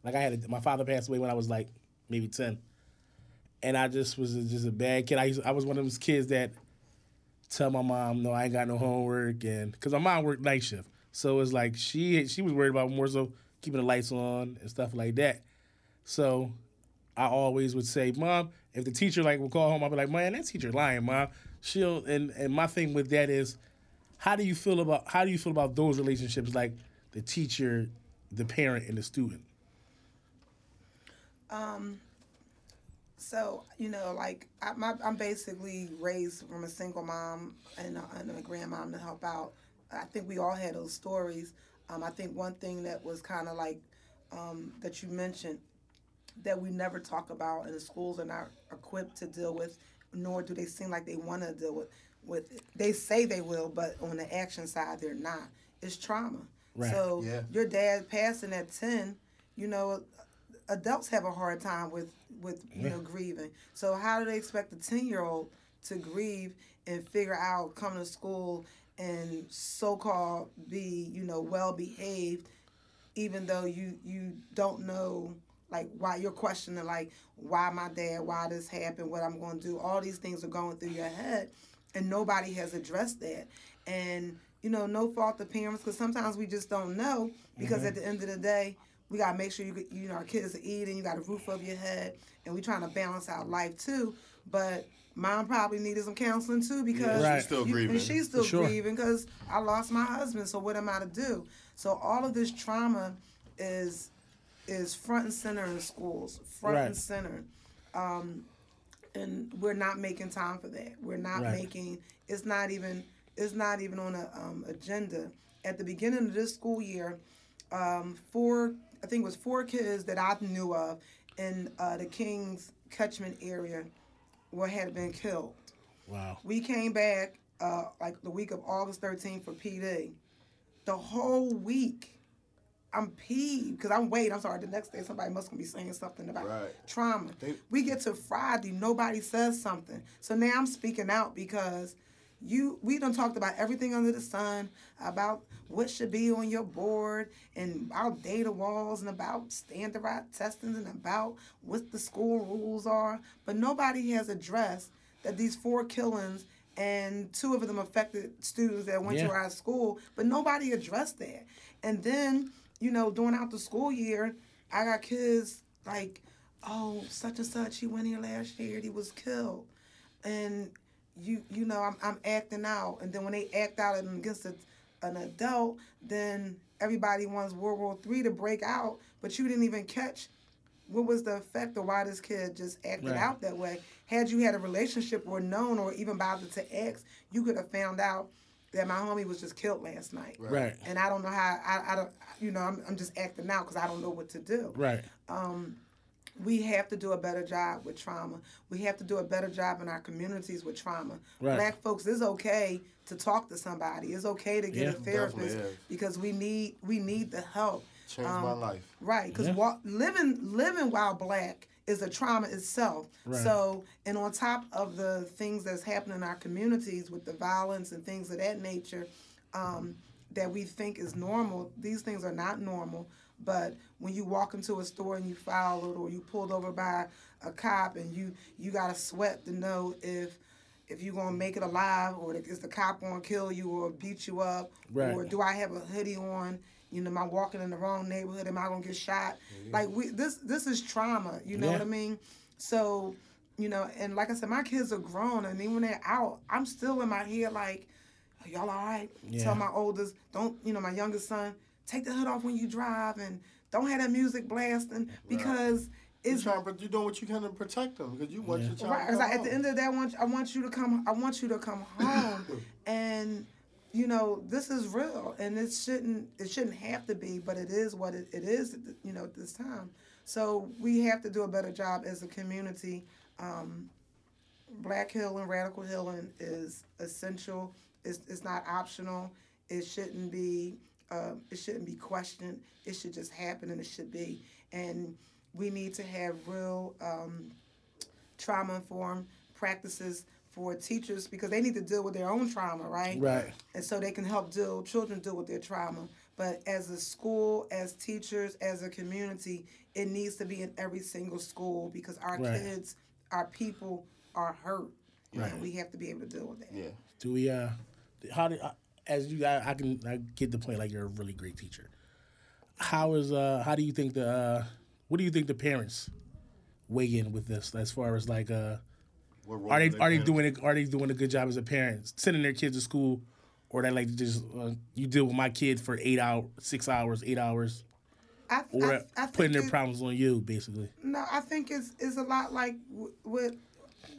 [SPEAKER 3] like I had a, my father passed away when I was like maybe ten, and I just was just a bad kid. I used, I was one of those kids that tell my mom, no, I ain't got no homework, and because my mom worked night shift, so it's like she she was worried about more so keeping the lights on and stuff like that. So I always would say, Mom, if the teacher like would call home, I'll be like, Man, that teacher lying, Mom. She'll and and my thing with that is, how do you feel about how do you feel about those relationships, like the teacher, the parent, and the student? Um.
[SPEAKER 4] So you know, like I, I'm basically raised from a single mom and a, and a grandmom to help out. I think we all had those stories. Um, I think one thing that was kind of like um, that you mentioned that we never talk about, and the schools are not equipped to deal with, nor do they seem like they want to deal with. With it. they say they will, but on the action side, they're not. It's trauma.
[SPEAKER 3] Right.
[SPEAKER 4] So
[SPEAKER 2] Yeah.
[SPEAKER 4] your dad passing at ten, you know, adults have a hard time with with you know grieving. So how do they expect a ten year old to grieve and figure out come to school and so called be you know well behaved, even though you you don't know like why you're questioning like why my dad why this happened what I'm going to do all these things are going through your head and nobody has addressed that and you know no fault of parents because sometimes we just don't know because at mm-hmm. the end of the day we gotta make sure you get, you know our kids are eating you got a roof over your head and we trying to balance out life too but mom probably needed some counseling too because
[SPEAKER 3] Right.
[SPEAKER 2] She's still
[SPEAKER 4] you-
[SPEAKER 2] grieving.
[SPEAKER 4] and she's still
[SPEAKER 3] sure.
[SPEAKER 4] grieving because I lost my husband. So what am I to do? So all of this trauma is is front and center in schools, front and center, um, and we're not making time for that. We're not
[SPEAKER 3] Right.
[SPEAKER 4] making. It's not even. It's not even on a um, agenda. At the beginning of this school year, um, four I think it was four kids that I knew of in uh, the Kings catchment area were had been killed
[SPEAKER 3] Wow.
[SPEAKER 4] We came back uh, like the week of August 13th for PD. The whole week, I'm peeved because I'm waiting. I'm sorry. The next day, somebody must gonna be saying something about
[SPEAKER 2] Right.
[SPEAKER 4] trauma.
[SPEAKER 2] They-
[SPEAKER 4] we get to Friday, nobody says something. So now I'm speaking out because you we done talked about everything under the sun about what should be on your board and about data walls and about standardized testing and about what the school rules are but nobody has addressed that these four killings and two of them affected students that went
[SPEAKER 3] Yeah.
[SPEAKER 4] to our school but nobody addressed that and then you know during out the school year i got kids like oh such and such he went here last year he was killed. And you you know I'm, I'm acting out. And then when they act out against a, an adult then everybody wants world war three to break out but you didn't even catch what was the effect of why this kid just acted
[SPEAKER 3] Right.
[SPEAKER 4] out that way. Had you had a relationship or known or even bothered to ask you could have found out that my homie was just killed last night
[SPEAKER 3] Right.
[SPEAKER 4] and i don't know how i, I don't you know i'm, I'm just acting out because i don't know what to do
[SPEAKER 3] Right.
[SPEAKER 4] Um, we have to do a better job with trauma. We have to do a better job in our communities with trauma.
[SPEAKER 3] Right.
[SPEAKER 4] Black folks, it's okay to talk to somebody. It's okay to get
[SPEAKER 3] Yeah.
[SPEAKER 4] a therapist because we need we need the help.
[SPEAKER 2] Changed my um, life.
[SPEAKER 4] Right, because
[SPEAKER 3] Yeah.
[SPEAKER 4] living living while black is a trauma itself.
[SPEAKER 3] Right.
[SPEAKER 4] So, and on top of the things that's happening in our communities with the violence and things of that nature, um, that we think is normal, these things are not normal. But when you walk into a store and you followed or you pulled over by a cop and you you got to sweat to know if if you're gonna make it alive or is the cop gonna kill you or beat you up
[SPEAKER 3] Right.
[SPEAKER 4] or do I have a hoodie on? You know, am I walking in the wrong neighborhood? Am I gonna get shot? Mm-hmm. Like we this this is trauma. You know
[SPEAKER 3] Yeah.
[SPEAKER 4] what I mean? So, you know, and like I said, my kids are grown, and even when they're out, I'm still in my head like, "Are y'all all right?"
[SPEAKER 3] Yeah.
[SPEAKER 4] Tell my oldest, don't you know, my youngest son, take the hood off when you drive, and don't have that music blasting because
[SPEAKER 2] You
[SPEAKER 4] it's
[SPEAKER 2] trying, but you doing what you can to protect them because you want
[SPEAKER 3] Yeah.
[SPEAKER 2] your child.
[SPEAKER 4] Right.
[SPEAKER 2] to come
[SPEAKER 4] like at the end of that, I want I want you to come. I want you to come home, and you know this is real, and it shouldn't it shouldn't have to be, but it is what it, it is. You know, at this time. So we have to do a better job as a community. Um, Black healing, radical healing is essential. It's, it's not optional. It shouldn't be. Um, it shouldn't be questioned. It should just happen, and it should be. And we need to have real. Um, trauma informed practices for teachers because they need to deal with their own trauma, right?
[SPEAKER 3] Right.
[SPEAKER 4] And so they can help deal children deal with their trauma. But as a school, as teachers, as a community, it needs to be in every single school because our
[SPEAKER 3] Right.
[SPEAKER 4] kids, our people are hurt.
[SPEAKER 3] Right.
[SPEAKER 4] And we have to be able to deal with that.
[SPEAKER 2] Yeah.
[SPEAKER 3] Do we? Uh, how do? Uh, as you, I, I can, I get the point. Like you're a really great teacher. How is? Uh, how do you think the? Uh, what do you think the parents weigh in with this? As far as like, uh,
[SPEAKER 2] What role
[SPEAKER 3] are they
[SPEAKER 2] do
[SPEAKER 3] are they doing it? Are they doing a good job as a parent sending their kids to school, or they like to just uh, you deal with my kid for eight hours, six hours, eight hours,
[SPEAKER 4] I,
[SPEAKER 3] or
[SPEAKER 4] I, I
[SPEAKER 3] putting their
[SPEAKER 4] it-
[SPEAKER 3] problems on you, basically?
[SPEAKER 4] No, I think it's it's a lot like w- what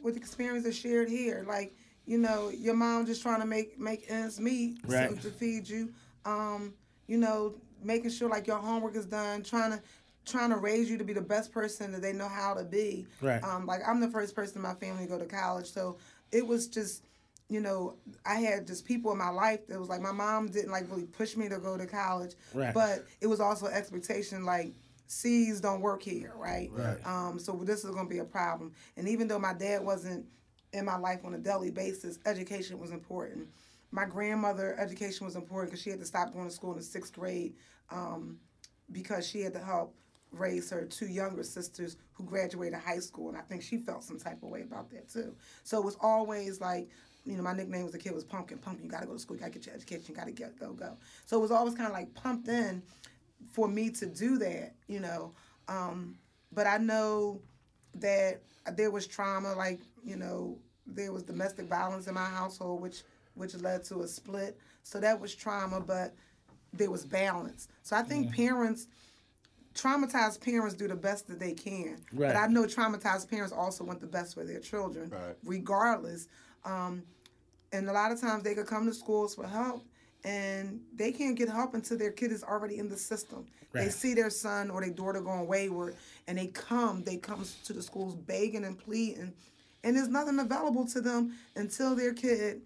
[SPEAKER 4] what experience is shared here. Like you know, your mom just trying to make make ends meet so to feed you. Um, you know, making sure like your homework is done, trying to trying to raise you to be the best person that they know how to be.
[SPEAKER 3] Right.
[SPEAKER 4] Um, like I'm the first person in my family to go to college, so it was just. You know, I had just people in my life that was like my mom didn't like really push me to go to college,
[SPEAKER 3] Right.
[SPEAKER 4] but it was also expectation like C's don't work here, right?
[SPEAKER 3] Right.
[SPEAKER 4] Um, so this is going to be a problem. And even though my dad wasn't in my life on a daily basis, education was important. My grandmother, education was important because she had to stop going to school in the sixth grade um, because she had to help raise her two younger sisters who graduated high school. And I think she felt some type of way about that too. So it was always like, you know, my nickname as a kid was Pumpkin. Pumpkin, you got to go to school, you got to get your education, you got to get go, go. So it was always kind of like pumped in for me to do that, you know. Um, but I know that there was trauma, like you know, there was domestic violence in my household, which which led to a split. So that was trauma, but there was balance. So I think parents, traumatized parents, do the best that they can.
[SPEAKER 3] Right.
[SPEAKER 4] But I know traumatized parents also want the best for their children,
[SPEAKER 2] Right.
[SPEAKER 4] regardless. Um, and a lot of times they could come to schools for help and they can't get help until their kid is already in the system. They see their son or their daughter going wayward and they come, they come to the schools begging and pleading and there's nothing available to them until their kid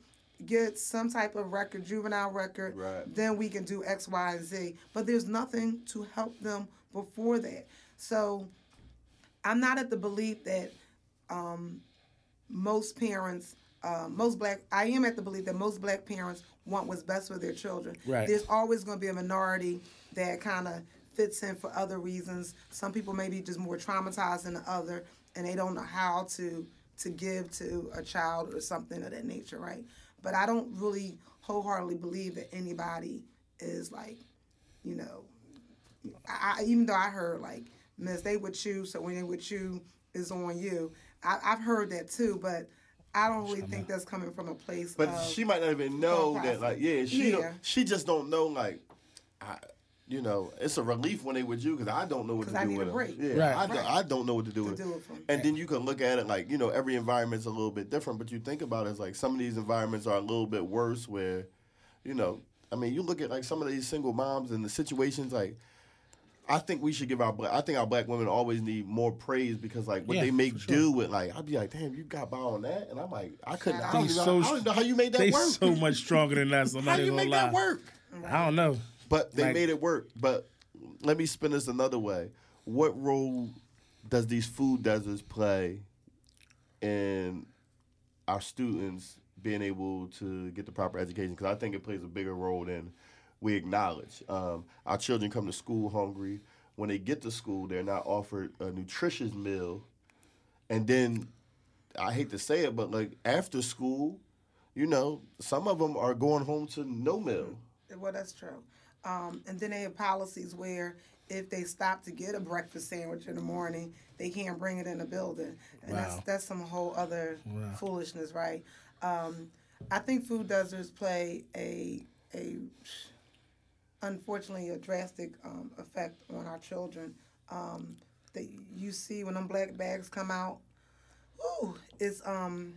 [SPEAKER 4] gets some type of record, juvenile record.
[SPEAKER 2] Right.
[SPEAKER 4] Then we can do X, Y, and Z. But there's nothing to help them before that. So I'm not at the belief that um, most parents, uh, most black, I am at the belief that most black parents want what's best for their children.
[SPEAKER 3] Right.
[SPEAKER 4] There's always going to be a minority that kind of fits in for other reasons. Some people may be just more traumatized than the other, and they don't know how to to give to a child or something of that nature, right? But I don't really wholeheartedly believe that anybody is like, you know, I, I, even though I heard like, Miss, they would choose, so when they would choose is on you. I, I've heard that too, but I don't really think that's coming from a place.
[SPEAKER 2] But
[SPEAKER 4] of,
[SPEAKER 2] she might not even know that, like, yeah, she
[SPEAKER 4] Yeah.
[SPEAKER 2] Don't, she just don't know, like, I, you know, it's a relief when they with you because I don't know what to
[SPEAKER 4] 'Cause I
[SPEAKER 2] do
[SPEAKER 4] need
[SPEAKER 2] with
[SPEAKER 4] a
[SPEAKER 2] them. Yeah,
[SPEAKER 3] Right.
[SPEAKER 2] I,
[SPEAKER 4] Right.
[SPEAKER 2] I don't know what to do with
[SPEAKER 4] do it for 'em.
[SPEAKER 2] And then you can look at it like, you know, every environment's a little bit different, but you think about it, it's like some of these environments are a little bit worse where, you know, I mean, you look at like some of these single moms and the situations like. I think we should give our black. I think our black women always need more praise because like what
[SPEAKER 3] Yeah,
[SPEAKER 2] they make
[SPEAKER 3] sure.
[SPEAKER 2] do with like I'd be like, damn, you got by on that, and I'm like, I couldn't. I don't, even,
[SPEAKER 3] so-
[SPEAKER 2] I don't know how you made that
[SPEAKER 3] They
[SPEAKER 2] work.
[SPEAKER 3] so much stronger than us. I'm
[SPEAKER 2] how you make
[SPEAKER 3] lie.
[SPEAKER 2] that work?
[SPEAKER 3] I don't know.
[SPEAKER 2] But they
[SPEAKER 3] Like-
[SPEAKER 2] made it work. But let me spin this another way. What role does these food deserts play in our students being able to get the proper education? Because I think it plays a bigger role than we acknowledge. Um, our children come to school hungry. When they get to school, they're not offered a nutritious meal. And then, I hate to say it, but like after school, you know, some of them are going home to no meal.
[SPEAKER 4] Well, that's true. Um, and then they have policies where if they stop to get a breakfast sandwich in the morning, they can't bring it in the building, and that's that's some whole other
[SPEAKER 3] Wow.
[SPEAKER 4] foolishness, right? Um, I think food deserts play a a unfortunately a drastic um, effect on our children. Um, that you see when them black bags come out, ooh, it's um,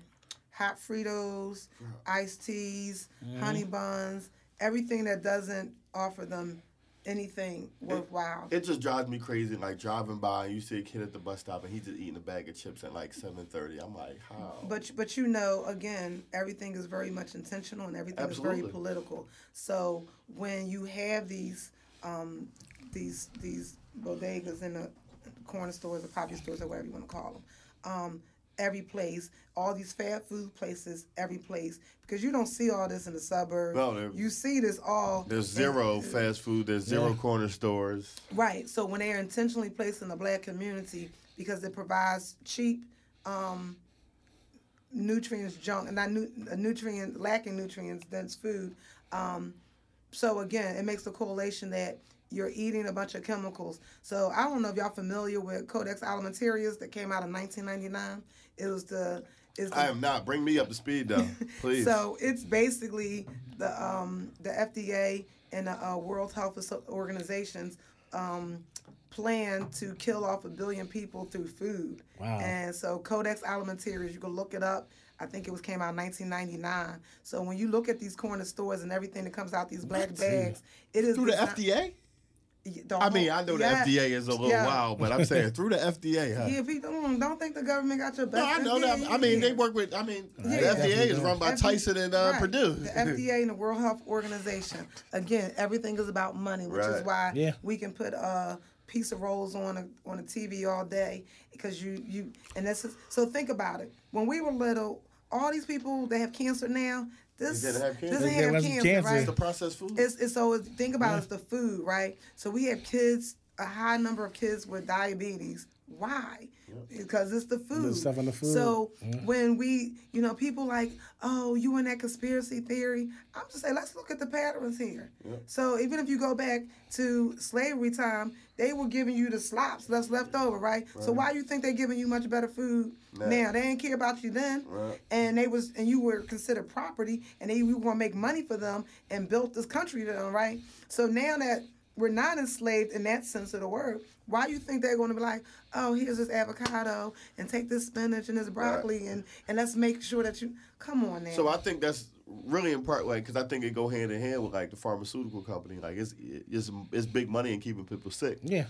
[SPEAKER 4] hot Fritos, iced teas, honey buns, everything that doesn't offer them anything worthwhile.
[SPEAKER 2] It just drives me crazy. Like driving by, and you see a kid at the bus stop, and he's just eating a bag of chips at like seven thirty. I'm like, how?
[SPEAKER 4] But but you know, again, everything is very much intentional and everything is very political. So when you have these um, these these bodegas in the corner stores or poppy stores or whatever you want to call them, um, every place, all these fast food places, every place, because you don't see all this in the suburbs.
[SPEAKER 2] No, there-
[SPEAKER 4] you see this all.
[SPEAKER 2] There's
[SPEAKER 4] in-
[SPEAKER 2] zero fast food. There's zero
[SPEAKER 3] Yeah.
[SPEAKER 2] corner stores.
[SPEAKER 4] Right. So when they are intentionally placed in the black community because it provides cheap um, nutrients junk and not nu- uh, nutrient lacking nutrients dense food. Um, so again, it makes the correlation that you're eating a bunch of chemicals. So I don't know if y'all familiar with Codex Alimentarius that came out in 1999. It was the is the
[SPEAKER 2] I am not. Bring me up to speed though, please.
[SPEAKER 4] so it's basically the um, the FDA and the uh, World Health Organizations um, plan to kill off a billion people through food.
[SPEAKER 3] Wow.
[SPEAKER 4] And so Codex Alimentarius, you can look it up. I think it was came out in 1999. So when you look at these corner stores and everything that comes out these black bags, it is
[SPEAKER 2] through the
[SPEAKER 4] desi-
[SPEAKER 2] FDA.
[SPEAKER 4] The
[SPEAKER 2] I mean, I know
[SPEAKER 4] yeah,
[SPEAKER 2] the FDA is a little
[SPEAKER 4] yeah.
[SPEAKER 2] wild, but I'm saying through the FDA. Huh?
[SPEAKER 4] Yeah, people mm, don't think the government got your
[SPEAKER 2] back.
[SPEAKER 4] No.
[SPEAKER 2] I know
[SPEAKER 4] yeah,
[SPEAKER 2] that. I mean,
[SPEAKER 4] yeah.
[SPEAKER 2] they work with. I mean,
[SPEAKER 4] Yeah.
[SPEAKER 2] the FDA is run by
[SPEAKER 4] F-
[SPEAKER 2] Tyson and uh,
[SPEAKER 4] right.
[SPEAKER 2] Perdue.
[SPEAKER 4] The FDA and the World Health Organization. Again, everything is about money, which is why
[SPEAKER 3] Yeah.
[SPEAKER 4] we can put a piece of rolls on a on a TV all day because you you and that's just, so think about it. When we were little, all these people that have cancer now, this
[SPEAKER 2] They didn't have cancer.
[SPEAKER 4] this
[SPEAKER 3] They
[SPEAKER 4] ain't have cancer,
[SPEAKER 3] cancer.
[SPEAKER 4] right?
[SPEAKER 2] It's the processed food.
[SPEAKER 4] It's, it's so think about it, it's the food, right? So we have kids, a high number of kids with diabetes. Why? Because it's the food.
[SPEAKER 3] stuff in the food.
[SPEAKER 4] So mm-hmm. when we, you know, people like, oh, you in that conspiracy theory? I'm just saying, let's look at the patterns here. So even if you go back to slavery time, they were giving you the slops that's left over, right? So why you think they're giving you much better food
[SPEAKER 2] Nah.
[SPEAKER 4] now? They didn't care about you then,
[SPEAKER 2] Right.
[SPEAKER 4] and they was and you were considered property, and they we were gonna make money for them and built this country to them, right? So now that we're not enslaved in that sense of the word, why you think they're gonna be like, oh, here's this avocado and take this spinach and this broccoli and and let's make sure that you come on there.
[SPEAKER 2] So I think that's really in part like because I think it go hand in hand with like the pharmaceutical company. Like it's it's it's big money in keeping people sick.
[SPEAKER 3] Yeah.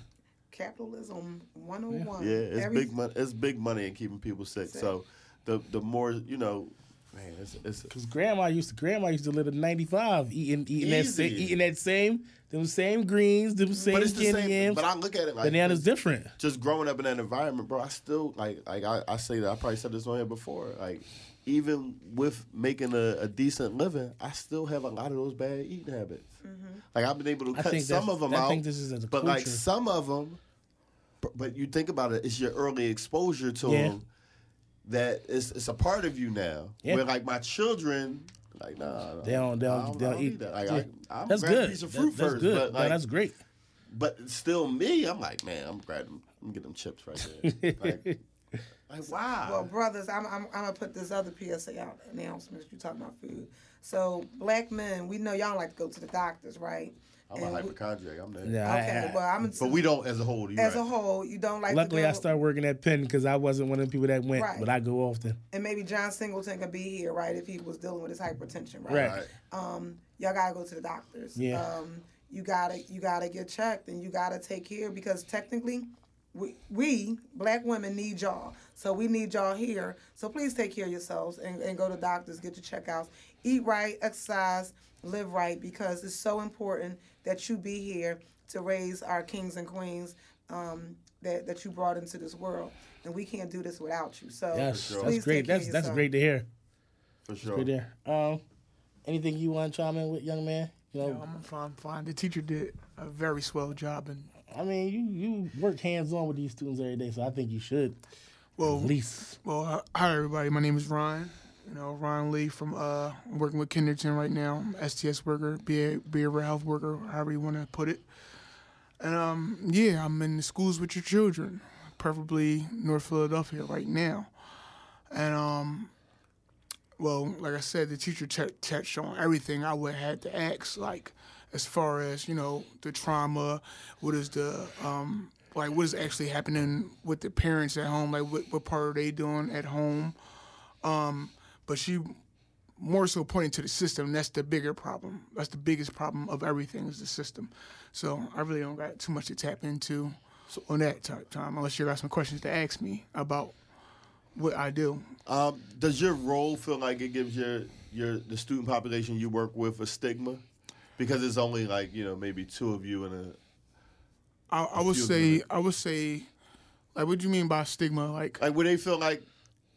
[SPEAKER 4] Capitalism 101.
[SPEAKER 2] Yeah, it's
[SPEAKER 4] Every-
[SPEAKER 2] big money. It's big money in keeping people sick.
[SPEAKER 4] Sick.
[SPEAKER 2] So the the more you know, man, it's, it's
[SPEAKER 3] Cause grandma used to grandma used to live at ninety five, eating eating that same eating that same them same greens, them same
[SPEAKER 2] but it's the
[SPEAKER 3] candy
[SPEAKER 2] same.
[SPEAKER 3] yams.
[SPEAKER 2] But I look at it like
[SPEAKER 3] Bananas different.
[SPEAKER 2] just growing up in that environment, bro, I still like like I, I say that I probably said this on here before. Like even with making a, a decent living, I still have a lot of those bad eating habits. Mm-hmm. Like I've been able to cut some of them
[SPEAKER 3] I
[SPEAKER 2] out,
[SPEAKER 3] think this is a
[SPEAKER 2] but like some of them. But, but you think about it, it's your early exposure to
[SPEAKER 3] Yeah.
[SPEAKER 2] them that it's it's a part of you now.
[SPEAKER 3] Yeah.
[SPEAKER 2] Where like my children, like nah,
[SPEAKER 3] They don't they don't,
[SPEAKER 2] don't,
[SPEAKER 3] they don't
[SPEAKER 2] don't
[SPEAKER 3] eat
[SPEAKER 2] that. Like,
[SPEAKER 3] Yeah.
[SPEAKER 2] I, I'll
[SPEAKER 3] that's good.
[SPEAKER 2] a piece of
[SPEAKER 3] That-
[SPEAKER 2] fruit
[SPEAKER 3] that's
[SPEAKER 2] first,
[SPEAKER 3] good.
[SPEAKER 2] but
[SPEAKER 3] No,
[SPEAKER 2] like,
[SPEAKER 3] that's great.
[SPEAKER 2] but still me, I'm like, man, I'm grabbing, I'm getting them chips right there. like, like, wow.
[SPEAKER 4] Well, brothers, I'm, I'm, I'm gonna put this other PSA out announcement. You talking about food? So, black men, we know y'all like to go to the doctors, right?
[SPEAKER 2] I'm a
[SPEAKER 4] And we-
[SPEAKER 2] hypochondriac. I'm there.
[SPEAKER 3] Yeah, I-
[SPEAKER 4] Okay,
[SPEAKER 3] I-
[SPEAKER 4] well, I'm
[SPEAKER 2] But we don't as a whole. You're
[SPEAKER 4] as
[SPEAKER 2] right.
[SPEAKER 4] a whole, you don't like.
[SPEAKER 3] Luckily,
[SPEAKER 4] to
[SPEAKER 3] I
[SPEAKER 4] go,
[SPEAKER 3] started working at Penn because I wasn't one of the people that went,
[SPEAKER 4] Right.
[SPEAKER 3] but I go often.
[SPEAKER 4] And maybe John Singleton could be here, right? If he was dealing with his hypertension, right?
[SPEAKER 3] Right.
[SPEAKER 2] Right.
[SPEAKER 4] Um, y'all gotta go to the doctors.
[SPEAKER 3] Yeah.
[SPEAKER 4] Um, you gotta you gotta get checked and you gotta take care because technically, we we black women need y'all. So we need y'all here. So please take care of yourselves and, and go to doctors, get your checkouts, eat right, exercise, live right because it's so important that you be here to raise our kings and queens um, that that you brought into this world. And we can't do this without you. So
[SPEAKER 3] Yes,
[SPEAKER 2] sure.
[SPEAKER 3] that's great.
[SPEAKER 4] take
[SPEAKER 3] That's that's great to hear.
[SPEAKER 2] For sure.
[SPEAKER 3] Great to. Um, anything you want to chime in with, young man? You know,
[SPEAKER 5] Yeah, I'm fine, fine. The teacher did a very swell job, and
[SPEAKER 3] I mean, you you work hands on with these students every day, so I think you should
[SPEAKER 5] well,
[SPEAKER 3] at least.
[SPEAKER 5] well, hi everybody. My name is Ryan. You know, Ryan Lee from uh, working with Kenderton right now. STS worker, be behavioral health worker, however you want to put it. And um, yeah, I'm in the schools with your children, preferably North Philadelphia right now. And um, well, like I said, the teacher t- touched on everything I would have to ask, like as far as you know, the trauma, what is the um, like, what is actually happening with the parents at home, like what, what part are they doing at home? Um, but she more so pointing to the system. That's the bigger problem. That's the biggest problem of everything is the system. So I really don't got too much to tap into on that type time, unless you got some questions to ask me about what I do.
[SPEAKER 2] Um, does your role feel like it gives your your the student population you work with a stigma? Because it's only like you know maybe two of you in a.
[SPEAKER 5] I, I would say. I would say, like, what do you mean by stigma? Like,
[SPEAKER 2] Like would they feel like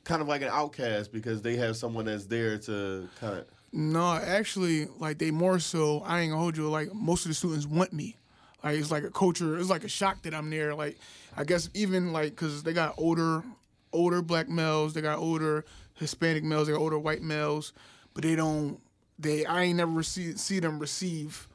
[SPEAKER 2] kind of like an outcast because they have someone that's there to kind of.
[SPEAKER 5] No, actually, like they more so. I ain't gonna hold you. Like most of the students want me. Like it's like a culture. It's like a shock that I'm there. Like I guess even like because they got older, older black males. They got older Hispanic males. They got older white males, but they don't. They I ain't never receive, see them receive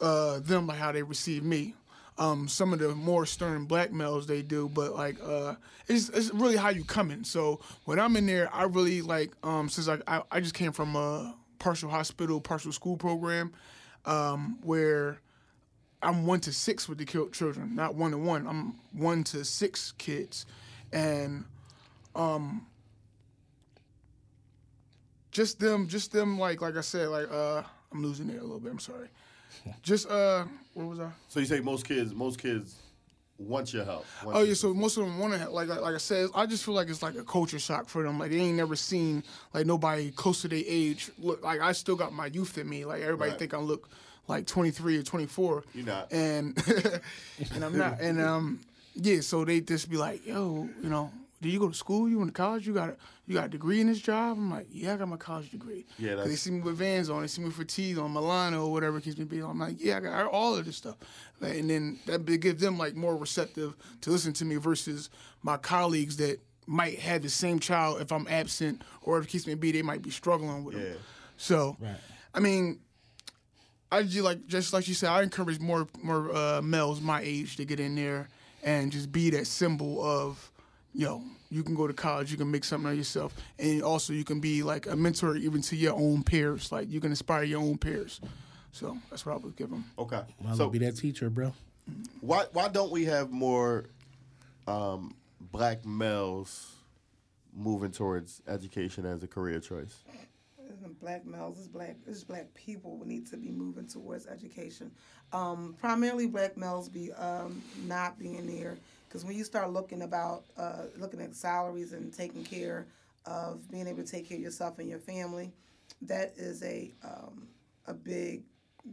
[SPEAKER 5] uh, them like how they receive me. Um, some of the more stern black males they do, but like uh, it's it's really how you coming. So when I'm in there, I really like um, since I, I I just came from a partial hospital, partial school program, um, where I'm one to six with the ki- children, not one to one. I'm one to six kids, and um, just them, just them. Like like I said, like uh, I'm losing it a little bit. I'm sorry. Just uh, where was I?
[SPEAKER 2] So you say most kids, most kids want your help. want
[SPEAKER 5] Oh yeah, so most of them want to like, like like I said, I just feel like it's like a culture shock for them. Like they ain't never seen like nobody close to their age. Look, like I still got my youth in me. Like everybody
[SPEAKER 2] Right.
[SPEAKER 5] think I look like 23 or 24.
[SPEAKER 2] You're not.
[SPEAKER 5] And and I'm not. And um yeah, so they just be like, yo, you know, do you go to school? You went to college? You got a you got a degree in this job? I'm like, yeah, I got my college degree.
[SPEAKER 2] Yeah,
[SPEAKER 5] 'Cause they see me with Vans on, they see me with Fatigues on, Milano or whatever it keeps me being. I'm like, yeah, I got all of this stuff. Like, and then that gives them like more receptive to listen to me versus my colleagues that might have the same child if I'm absent or if it keeps me be, they might be struggling with
[SPEAKER 2] Yeah.
[SPEAKER 5] them. So,
[SPEAKER 3] Right.
[SPEAKER 5] I mean, I just like just like you said, I encourage more more uh, males my age to get in there and just be that symbol of, yo, you can go to college, you can make something of yourself, and also you can be like a mentor even to your own peers. Like you can inspire your own peers. So that's what I would give them.
[SPEAKER 2] Okay.
[SPEAKER 3] Might
[SPEAKER 2] so
[SPEAKER 3] be that teacher, bro.
[SPEAKER 2] why why don't we have more um, black males moving towards education as a career choice?
[SPEAKER 4] Black males, it's black, it's black people who need to be moving towards education. Um, primarily, black males be um, not being there because when you start looking about uh, looking at salaries and taking care of being able to take care of yourself and your family, that is a um, a big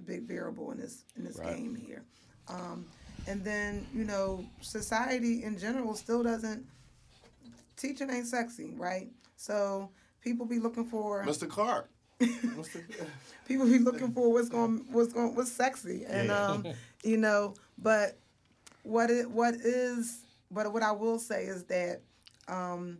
[SPEAKER 4] big variable in this in this
[SPEAKER 2] Right.
[SPEAKER 4] game here. Um, and then you know society in general still doesn't teaching ain't sexy, right? So people be looking for
[SPEAKER 2] Mr. Clark.
[SPEAKER 4] People be looking for what's going what's going what's sexy and
[SPEAKER 2] Yeah.
[SPEAKER 4] um you know but what it what is but what I will say is that um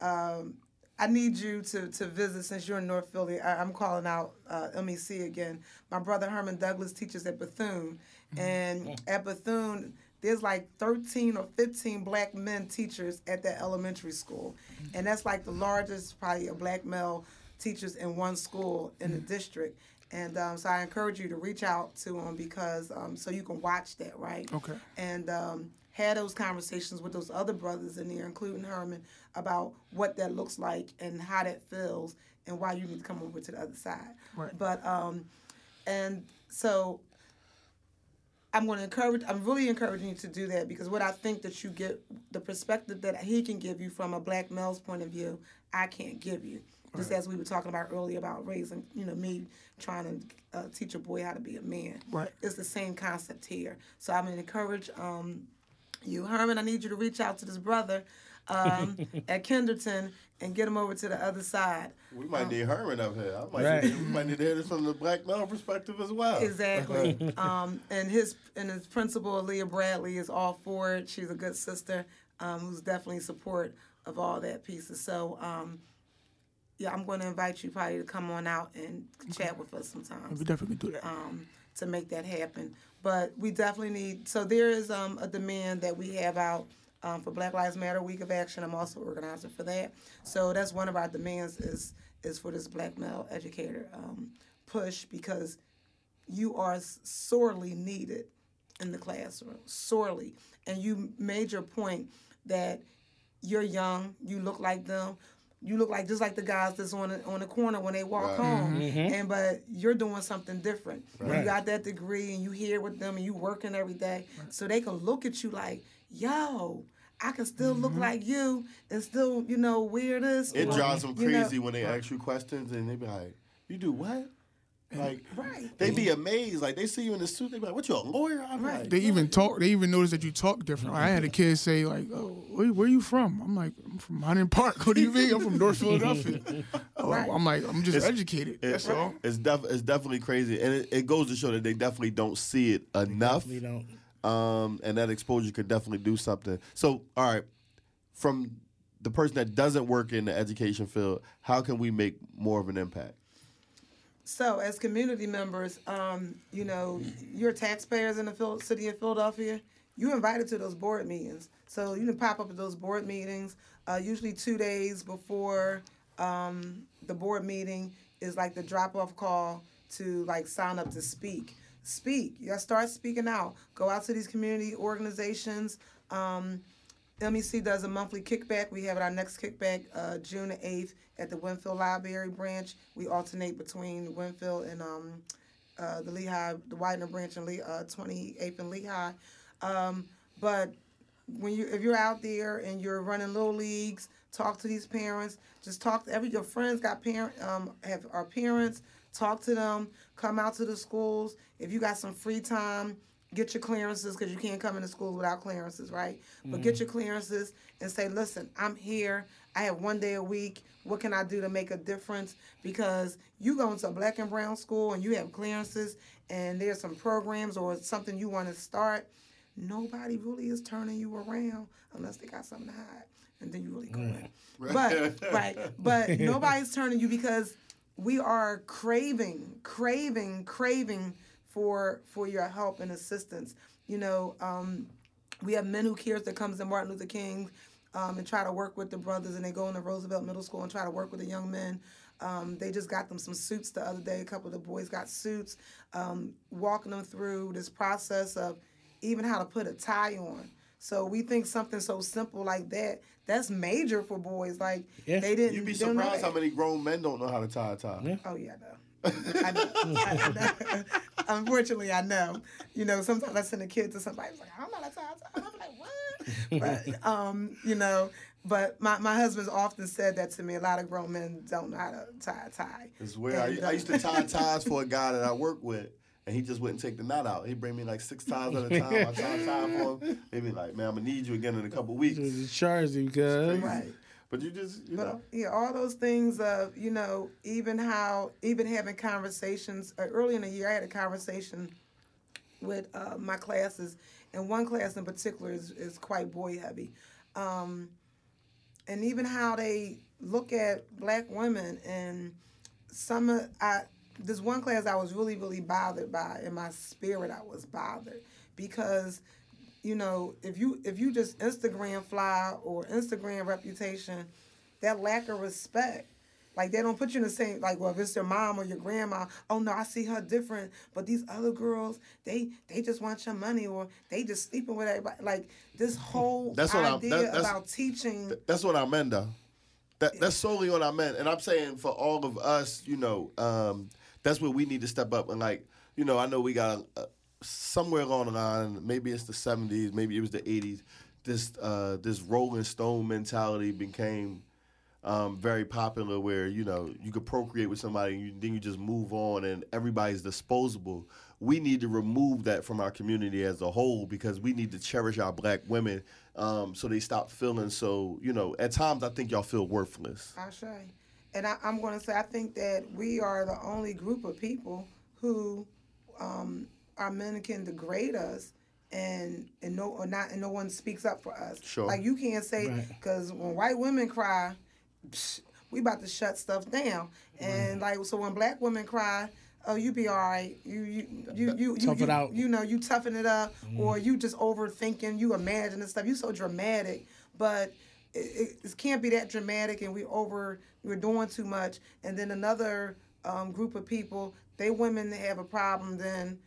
[SPEAKER 4] um I need you to to visit since you're in North Philly. I, I'm calling out uh, MEC again. My brother Herman Douglas teaches at Bethune, and at Bethune there's like 13 or 15 black men teachers at that elementary school, and that's like the largest probably a black male teachers in one school in the district. And um, so I encourage you to reach out to them because um, so you can watch that, right?
[SPEAKER 5] Okay.
[SPEAKER 4] And um, had those conversations with those other brothers in there, including Herman, about what that looks like and how that feels and why you need to come over to the other side.
[SPEAKER 5] Right.
[SPEAKER 4] But um, and so I'm going to encourage. I'm really encouraging you to do that because what I think that you get the perspective that he can give you from a black male's point of view, I can't give you. Just as we were talking about earlier about raising, you know, me trying to uh, teach a boy how to be a man.
[SPEAKER 5] Right.
[SPEAKER 4] It's the same concept here. So I'm going to encourage um, you, Herman. I need you to reach out to this brother um, at Kenderton and get him over to the other side.
[SPEAKER 2] We might need Herman up here. I might
[SPEAKER 3] Right.
[SPEAKER 2] need, we might need to hear this from the black male perspective as well.
[SPEAKER 4] Exactly. um, and his and his principal, Leah Bradley, is all for it. She's a good sister um, who's definitely support of all that pieces. So, um, yeah, I'm going to invite you probably to come on out and chat with us sometimes
[SPEAKER 5] We definitely do that.
[SPEAKER 4] um, to make that happen. But we definitely need. So there is um, a demand that we have out um, for Black Lives Matter Week of Action. I'm also organizer for that. So that's one of our demands is is for this black male educator um, push because you are sorely needed in the classroom, sorely. And you made your point that you're young, you look like them. You look like just like the guys that's on the, on the corner when they walk
[SPEAKER 2] Right.
[SPEAKER 4] home, mm-hmm. Mm-hmm. and but you're doing something different. You got that degree, and you here with them, and you working every day, so they can look at you like, "Yo, I can still look mm-hmm. like you, and still, you know, wear this."
[SPEAKER 2] It
[SPEAKER 4] or,
[SPEAKER 2] drives them
[SPEAKER 4] you know-
[SPEAKER 2] crazy when they ask you questions and they be like, "You do what?" Like,
[SPEAKER 4] Right.
[SPEAKER 2] They'd be amazed. Like they see you in the suit, they be like, "What you a lawyer?" I'm
[SPEAKER 4] Right.
[SPEAKER 2] like,
[SPEAKER 5] They even talk. They even notice that you talk different. I had a kid say like, "Oh, where, where you from?" I'm like, "I'm from Highland Park." What do you mean? I'm from North Philadelphia. Oh,
[SPEAKER 4] Right.
[SPEAKER 5] I'm like, I'm just
[SPEAKER 2] It's-
[SPEAKER 5] educated.
[SPEAKER 2] It's,
[SPEAKER 5] That's all.
[SPEAKER 2] it's, def- it's definitely crazy, and it, it goes to show that they definitely don't see it enough.
[SPEAKER 3] We don't.
[SPEAKER 2] um, and that exposure could definitely do something. So, all right, from the person that doesn't work in the education field, how can we make more of an impact?
[SPEAKER 4] So, as community members, um, you know, you're taxpayers in the city of Philadelphia. You're invited to those board meetings. So you can pop up at those board meetings. Uh, usually two days before um, the board meeting is like the drop-off call to like sign up to speak. Speak. You gotta start speaking out. Go out to these community organizations. Um, MEC does a monthly kickback. We have our next kickback uh, June the 8th at the Wynnefield Library branch. We alternate between Wynnefield and um, uh, the Lehigh, the Widener branch and Le- uh, 28th and Lehigh. Um, but when you if you're out there and you're running little leagues, talk to these parents. Just talk to every your friends got parent um, have our parents. Talk to them. Come out to the schools. If you got some free time, get your clearances because you can't come into school without clearances, right? But get mm. your clearances and say, listen, I'm here. I have one day a week. What can I do to make a difference? Because you go into a black and brown school and you have clearances and there's some programs or something you want to start, nobody really is turning you around unless they got something to hide. And then you really go in. Mm. But right, but nobody's turning you because we are craving, craving, craving for for your help and assistance. You know, um, we have men who cares that comes to Martin Luther King um, and try to work with the brothers, and they go into Roosevelt Middle School and try to work with the young men. Um, they just got them some suits the other day. A couple of the boys got suits, um, walking them through this process of even how to put a tie on. So we think something so simple like that, that's major for boys. Like
[SPEAKER 3] Yeah.
[SPEAKER 4] they didn't.
[SPEAKER 2] You'd be
[SPEAKER 4] they don't know
[SPEAKER 2] surprised how many grown men don't know how to tie a tie.
[SPEAKER 3] Yeah.
[SPEAKER 4] Oh yeah, I know. I know. I, I know. Unfortunately, I know. You know, sometimes I send a kid to somebody like, I'm not a tie tie. I'm like, what? but um, you know, but my, my husband's often said that to me. A lot of grown men don't know how to tie a tie.
[SPEAKER 2] It's weird. I,
[SPEAKER 4] And,
[SPEAKER 2] I used to
[SPEAKER 4] uh,
[SPEAKER 2] tie ties for a guy that I work with, and he just wouldn't take the knot out. He'd bring me like six ties at a time. I tie a tie for him. He'd be like, "Man, I'm gonna need you again in a couple weeks."
[SPEAKER 3] Just charge you because
[SPEAKER 4] Right.
[SPEAKER 2] But you just, you know,
[SPEAKER 4] yeah, all those things of you know, even how even having conversations. Uh, early in the year, I had a conversation with uh, my classes, and one class in particular is, is quite boy heavy, um, and even how they look at black women and some of I this one class I was really really bothered by in my spirit I was bothered because you know if you if you just Instagram fly or Instagram reputation that lack of respect like they don't put you in the same like well if it's your mom or your grandma oh no I see her different. But these other girls they they just want your money or they just sleeping with everybody. Like this whole
[SPEAKER 2] That's what I'm-
[SPEAKER 4] idea
[SPEAKER 2] that- that's-
[SPEAKER 4] about teaching
[SPEAKER 2] that's what I meant though. That that's solely what I meant, and I'm saying for all of us, you know, um, that's where we need to step up and like, you know, I know we got uh, somewhere along the line, maybe it's the '70s, maybe it was the '80s. This uh, this Rolling Stone mentality became um, very popular, where you know you could procreate with somebody, and you, then you just move on, and everybody's disposable. We need to remove that from our community as a whole because we need to cherish our black women, um, so they stop feeling so. You know, at times I think y'all feel worthless.
[SPEAKER 4] I say. And I, I'm going to say, I think that we are the only group of people who um, our men can degrade us, and and no or not, and no one speaks up for us.
[SPEAKER 2] Sure.
[SPEAKER 4] Like you can't say
[SPEAKER 3] Right.
[SPEAKER 4] because when white women cry, psh, we about to shut stuff down, and like so when black women cry. Oh, you be all right. You you you you you,
[SPEAKER 3] Tough
[SPEAKER 4] you, you know you toughen it up, or you just overthinking. You imagine and stuff. You so dramatic, but it, it can't be that dramatic and we over we're doing too much and then another um, group of people they women have a problem then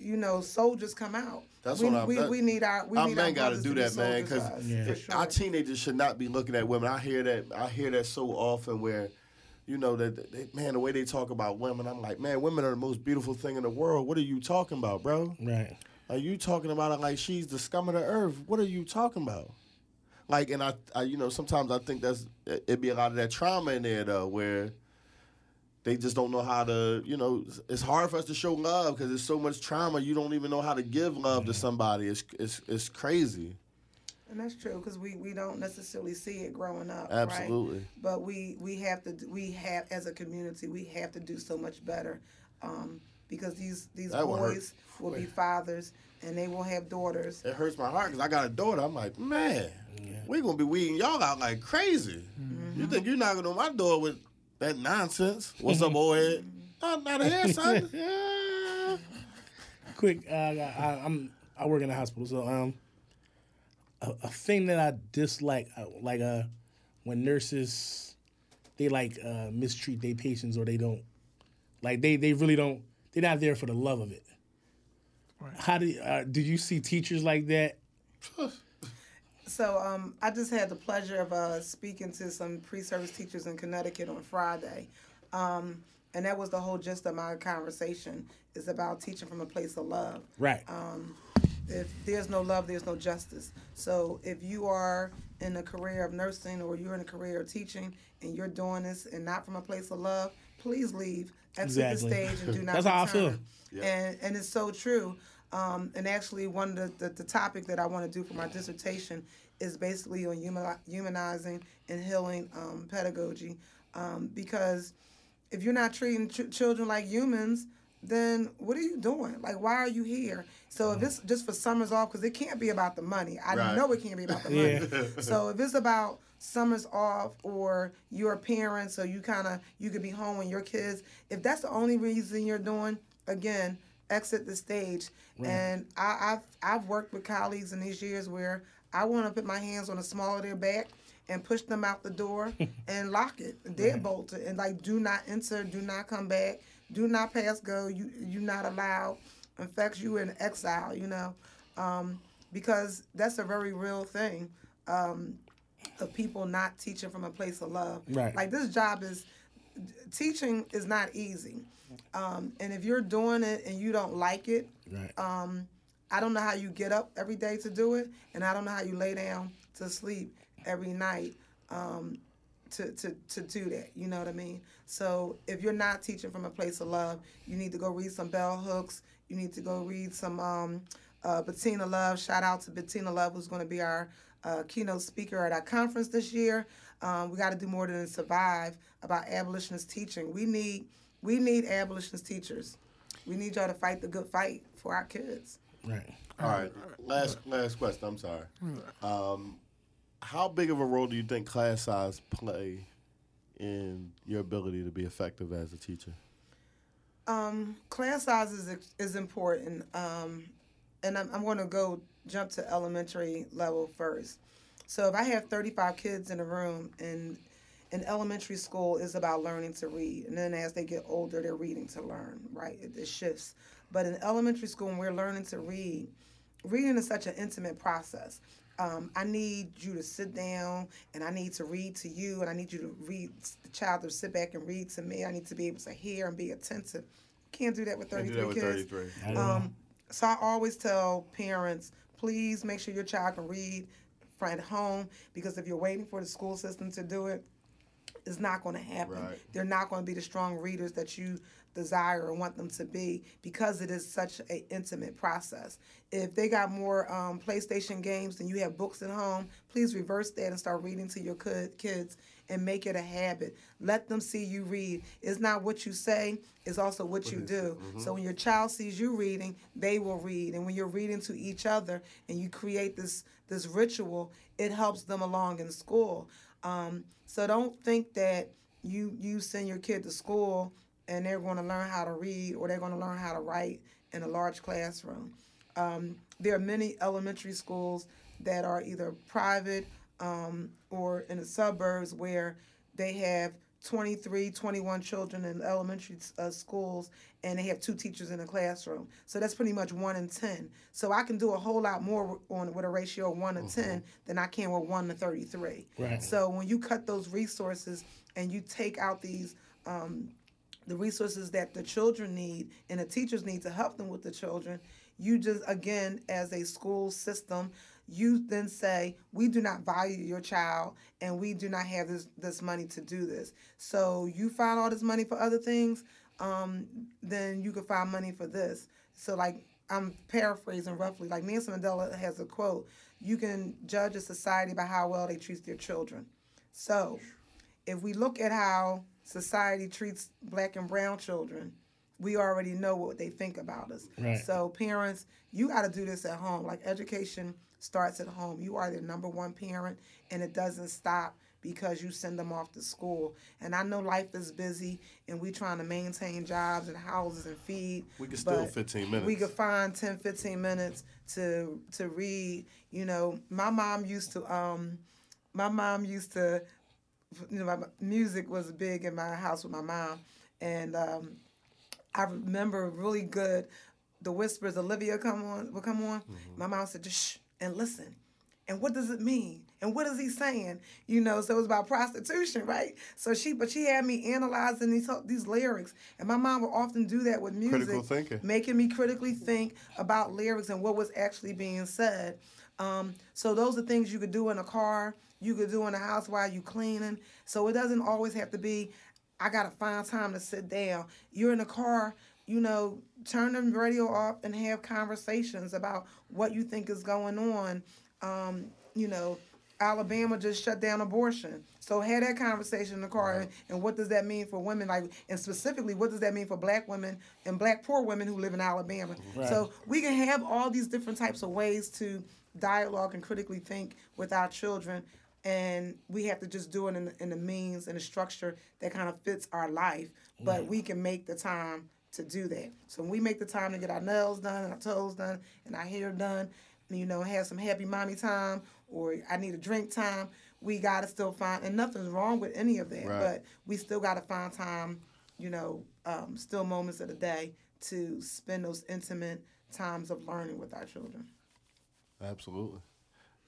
[SPEAKER 4] you know soldiers come out
[SPEAKER 2] That's
[SPEAKER 4] we,
[SPEAKER 2] what I'm-
[SPEAKER 4] we,
[SPEAKER 2] that-
[SPEAKER 4] we need our we
[SPEAKER 2] our
[SPEAKER 4] need
[SPEAKER 2] men
[SPEAKER 4] our
[SPEAKER 2] got to do that, man,
[SPEAKER 4] soldiers for us,
[SPEAKER 3] Yeah.
[SPEAKER 2] because
[SPEAKER 4] sure.
[SPEAKER 2] our teenagers should not be looking at women. I hear that. I hear that so often where. You know that they, man, the way they talk about women, I'm like, man, women are the most beautiful thing in the world. What are you talking about, bro?
[SPEAKER 3] right.
[SPEAKER 2] Are you talking about it like she's the scum of the earth? What are you talking about? Like, and I, I, you know, sometimes I think that's it'd Be a lot of that trauma in there though, where they just don't know how to. You know, it's hard for us to show love because there's so much trauma. You don't even know how to give love to somebody. It's it's it's crazy.
[SPEAKER 4] and that's true because we, we don't necessarily see it growing up right?
[SPEAKER 2] Absolutely.
[SPEAKER 4] but we we have to we have as a community we have to do so much better um, because these these
[SPEAKER 2] That
[SPEAKER 4] boys will be fathers and they will have daughters
[SPEAKER 2] It hurts my heart because I got a daughter. I'm like, man, we're gonna be weeding y'all out like crazy. You think you're knocking on my door with that nonsense? What's up, old head? Not, not here, son.
[SPEAKER 3] Quick, uh, I, I, I'm I work in the hospital, so um, a, a thing that I dislike, uh, like uh, when nurses they like uh, mistreat their patients or they don't, like they they really don't. They're not there for the love of it. How do uh, do you see teachers like that?
[SPEAKER 4] So um, I just had the pleasure of uh, speaking to some pre-service teachers in Connecticut on Friday, um, and that was the whole gist of my conversation. Is about teaching from a place of love.
[SPEAKER 3] Right.
[SPEAKER 4] If there's no love, there's no justice. So if you are in a career of nursing or you're in a career of teaching and you're doing this and not from a place of love, please leave, exit
[SPEAKER 3] Exactly.
[SPEAKER 4] the stage, and do not
[SPEAKER 3] That's how I feel.
[SPEAKER 4] return. And and it's so true. Um, and actually, one of the, the, the topic that I want to do for my dissertation is basically on human, humanizing and healing um, pedagogy, um, because if you're not treating ch- children like humans, then what are you doing? Like, why are you here? So if it's just for summers off, because it can't be about the money. I
[SPEAKER 2] Right.
[SPEAKER 4] know it can't be about the money. so if it's about summers off or you're a parent, so you kind of you could be home with your kids. If that's the only reason you're doing, again, exit the stage. And I, I've I've worked with colleagues in these years where I want to put my hands on the small of their back and push them out the door and lock it, deadbolt it, and like do not enter, do not come back, do not pass go. You you not allowed. In fact, you in exile. You know, um, because that's a very real thing. Um, of people not teaching from a place of love.
[SPEAKER 3] Right.
[SPEAKER 4] Like this job is teaching is not easy. Um, and if you're doing it and you don't like it,
[SPEAKER 3] Right.
[SPEAKER 4] um, I don't know how you get up every day to do it, and I don't know how you lay down to sleep every night um, to, to, to do that. You know what I mean? So if you're not teaching from a place of love, you need to go read some bell hooks. You need to go read some um, uh, Bettina Love. Shout out to Bettina Love, who's going to be our uh, keynote speaker at our conference this year. Um, we got to do more than survive about abolitionist teaching. We need we need abolitionist teachers. We need y'all to fight the good fight for our kids.
[SPEAKER 3] Right.
[SPEAKER 2] All right. Last last question. I'm sorry. Um, how big of a role do you think class size play in your ability to be effective as a teacher?
[SPEAKER 4] Um, class size is is important, um, and I'm, I'm going to go jump to elementary level first. So if I have 35 kids in a room, and in elementary school is about learning to read, and then as they get older, they're reading to learn. Right, it, it shifts. But in elementary school, when we're learning to read, reading is such an intimate process. Um, I need you to sit down and I need to read to you and I need you to read the child to sit back and read to me. I need to be able to hear and be attentive. Can't do that with 33
[SPEAKER 2] do that with
[SPEAKER 4] kids.
[SPEAKER 2] 33.
[SPEAKER 3] I.
[SPEAKER 4] Um, so I always tell parents, please make sure your child can read from at home because if you're waiting for the school system to do it, it's not going to happen.
[SPEAKER 2] Right.
[SPEAKER 4] They're not going to be the strong readers that you desire or want them to be because it is such an intimate process. If they got more um, PlayStation games than you have books at home, please reverse that and start reading to your kids and make it a habit. Let them see you read. It's not what you say, it's also what you do. So when your child sees you reading, they will read. And when you're reading to each other and you create this this ritual, it helps them along in school. Um, so don't think that you you send your kid to school and they're going to learn how to read or they're going to learn how to write in a large classroom. Um, there are many elementary schools that are either private um, or in the suburbs where they have 23, 21 children in elementary uh, schools and they have two teachers in a classroom. So that's pretty much one in 10. So I can do a whole lot more on with a ratio of one to 10 than I can with one to 33.
[SPEAKER 3] Right.
[SPEAKER 4] So when you cut those resources and you take out these um, the resources that the children need and the teachers need to help them with the children, you just again as a school system, you then say we do not value your child and we do not have this this money to do this. So you find all this money for other things, um, then you can find money for this. So like I'm paraphrasing roughly, like Nelson Mandela has a quote: "You can judge a society by how well they treat their children." So if we look at how society treats black and brown children, we already know what they think about us.
[SPEAKER 3] Right.
[SPEAKER 4] So parents, you got to do this at home. Like education starts at home. You are the number one parent, and it doesn't stop because you send them off to school. And I know life is busy, and we trying to maintain jobs and houses and feed.
[SPEAKER 2] We can still 15 minutes.
[SPEAKER 4] We could find 10, 15 minutes to to read. You know, my mom used to um, my mom used to you know, my music was big in my house with my mom, and um, I remember really good. The whispers, Olivia come on, will come on. My mom said, "Just shh and listen." And what does it mean? And what is he saying? You know, so it was about prostitution, right? So she, but she had me analyzing these these lyrics, and my mom would often do that with music, making me critically think about lyrics and what was actually being said. Um, so those are things you could do in a car, you could do in a house while you cleaning. So it doesn't always have to be, I gotta find time to sit down. You're in a car, you know, turn the radio off and have conversations about what you think is going on. Um, you know, Alabama just shut down abortion. So have that conversation in the car and, and what does that mean for women like and specifically what does that mean for black women and black poor women who live in Alabama. So we can have all these different types of ways to dialogue and critically think with our children and we have to just do it in the, in the means and the structure that kind of fits our life but we can make the time to do that so when we make the time to get our nails done and our toes done and our hair done you know have some happy mommy time or i need a drink time we got to still find and nothing's wrong with any of that
[SPEAKER 2] Right.
[SPEAKER 4] but we still got to find time you know um, still moments of the day to spend those intimate times of learning with our children
[SPEAKER 2] Absolutely.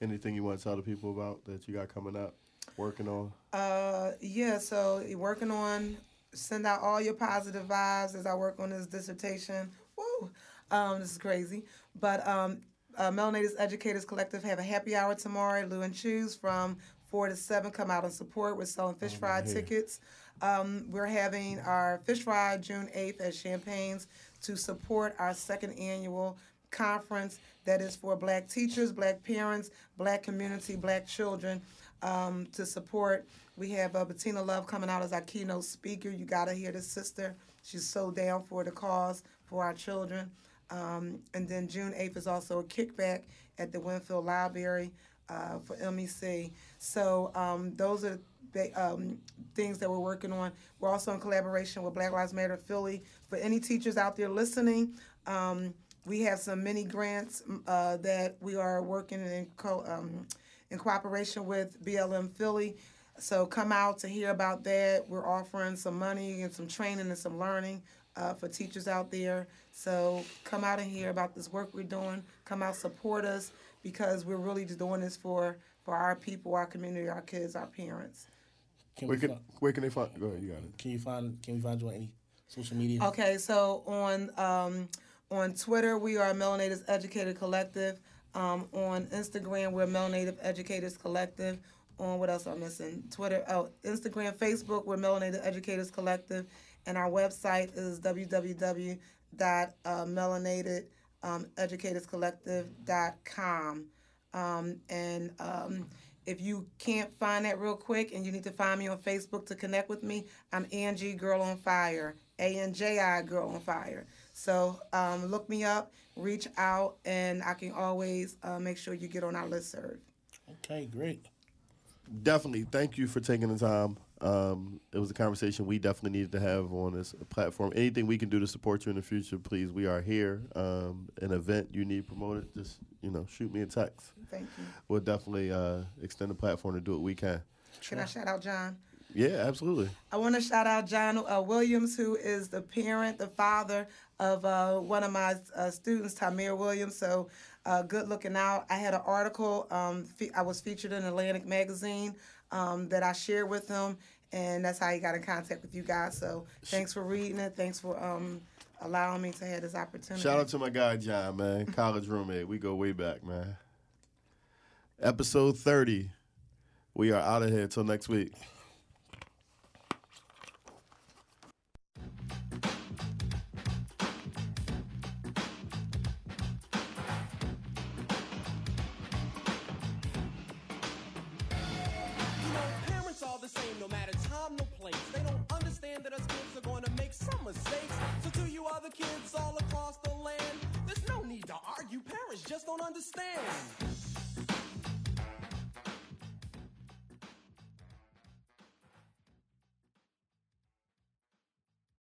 [SPEAKER 2] Anything you want to tell the people about that you got coming up, working on?
[SPEAKER 4] Uh, yeah. So working on send out all your positive vibes as I work on this dissertation. Woo. Um, this is crazy. But um, uh, Melanated Educators Collective have a happy hour tomorrow. Lou and Choo's from 4 to 7. Come out and support. We're selling fish fry tickets. Um, we're having our fish fry June 8th at Champagne's to support our second annual conference that is for black teachers, black parents, black community, black children um, to support. We have uh, Bettina Love coming out as our keynote speaker. You got to hear this sister. She's so down for the cause for our children. Um, and then June 8th is also a kickback at the Wynnefield Library uh, for MEC. So um, those are the um, things that we're working on. We're also in collaboration with Black Lives Matter Philly. For any teachers out there listening, um, we have some mini grants uh, that we are working in co- um, in cooperation with BLM Philly. So come out to hear about that. We're offering some money and some training and some learning uh, for teachers out there. So come out and hear about this work we're doing. Come out, support us because we're really just doing this for for our people, our community, our kids, our parents.
[SPEAKER 3] Can
[SPEAKER 2] Where
[SPEAKER 3] we
[SPEAKER 2] can,
[SPEAKER 3] find,
[SPEAKER 2] where can they find? Go ahead, you got it.
[SPEAKER 3] can you find can we find you on any social media?
[SPEAKER 4] Okay, so on um, on Twitter we are Melanated Educator Collective. Um, on Instagram we're Melanated Educators Collective. On what else am I missing? Twitter, oh, Instagram, Facebook we're Melanated Educators Collective, and our website is www.melanatededucatorscollective.com. Um, and um, if you can't find that real quick and you need to find me on Facebook to connect with me, I'm Angie Girl on Fire, A N J I Girl on Fire. So um, look me up, reach out, and I can always uh, make sure you get on our list serve.
[SPEAKER 3] Okay, great.
[SPEAKER 2] Definitely. Thank you for taking the time. Um, it was a conversation we definitely needed to have on this platform. Anything we can do to support you in the future, please. We are here. Um, an event you need promoted, just you know, shoot me a text.
[SPEAKER 4] Thank you.
[SPEAKER 2] We'll definitely uh, extend the platform to do what we can.
[SPEAKER 4] Can I shout out John?
[SPEAKER 2] Yeah, absolutely.
[SPEAKER 4] I want to shout out John uh, Williams, who is the parent, the father of uh, one of my uh, students, Tamir Williams. So, uh, good looking out. I had an article. Um, fe- I was featured in Atlantic Magazine um, that I shared with him, and that's how he got in contact with you guys. So, thanks for reading it. Thanks for um, allowing me to have this opportunity.
[SPEAKER 2] Shout out to my guy John, man, college roommate. We go way back, man. Episode thirty. We are out of here until next week.
[SPEAKER 1] Mistakes. So to you other kids all across the land, there's no need to argue. Parents just don't understand.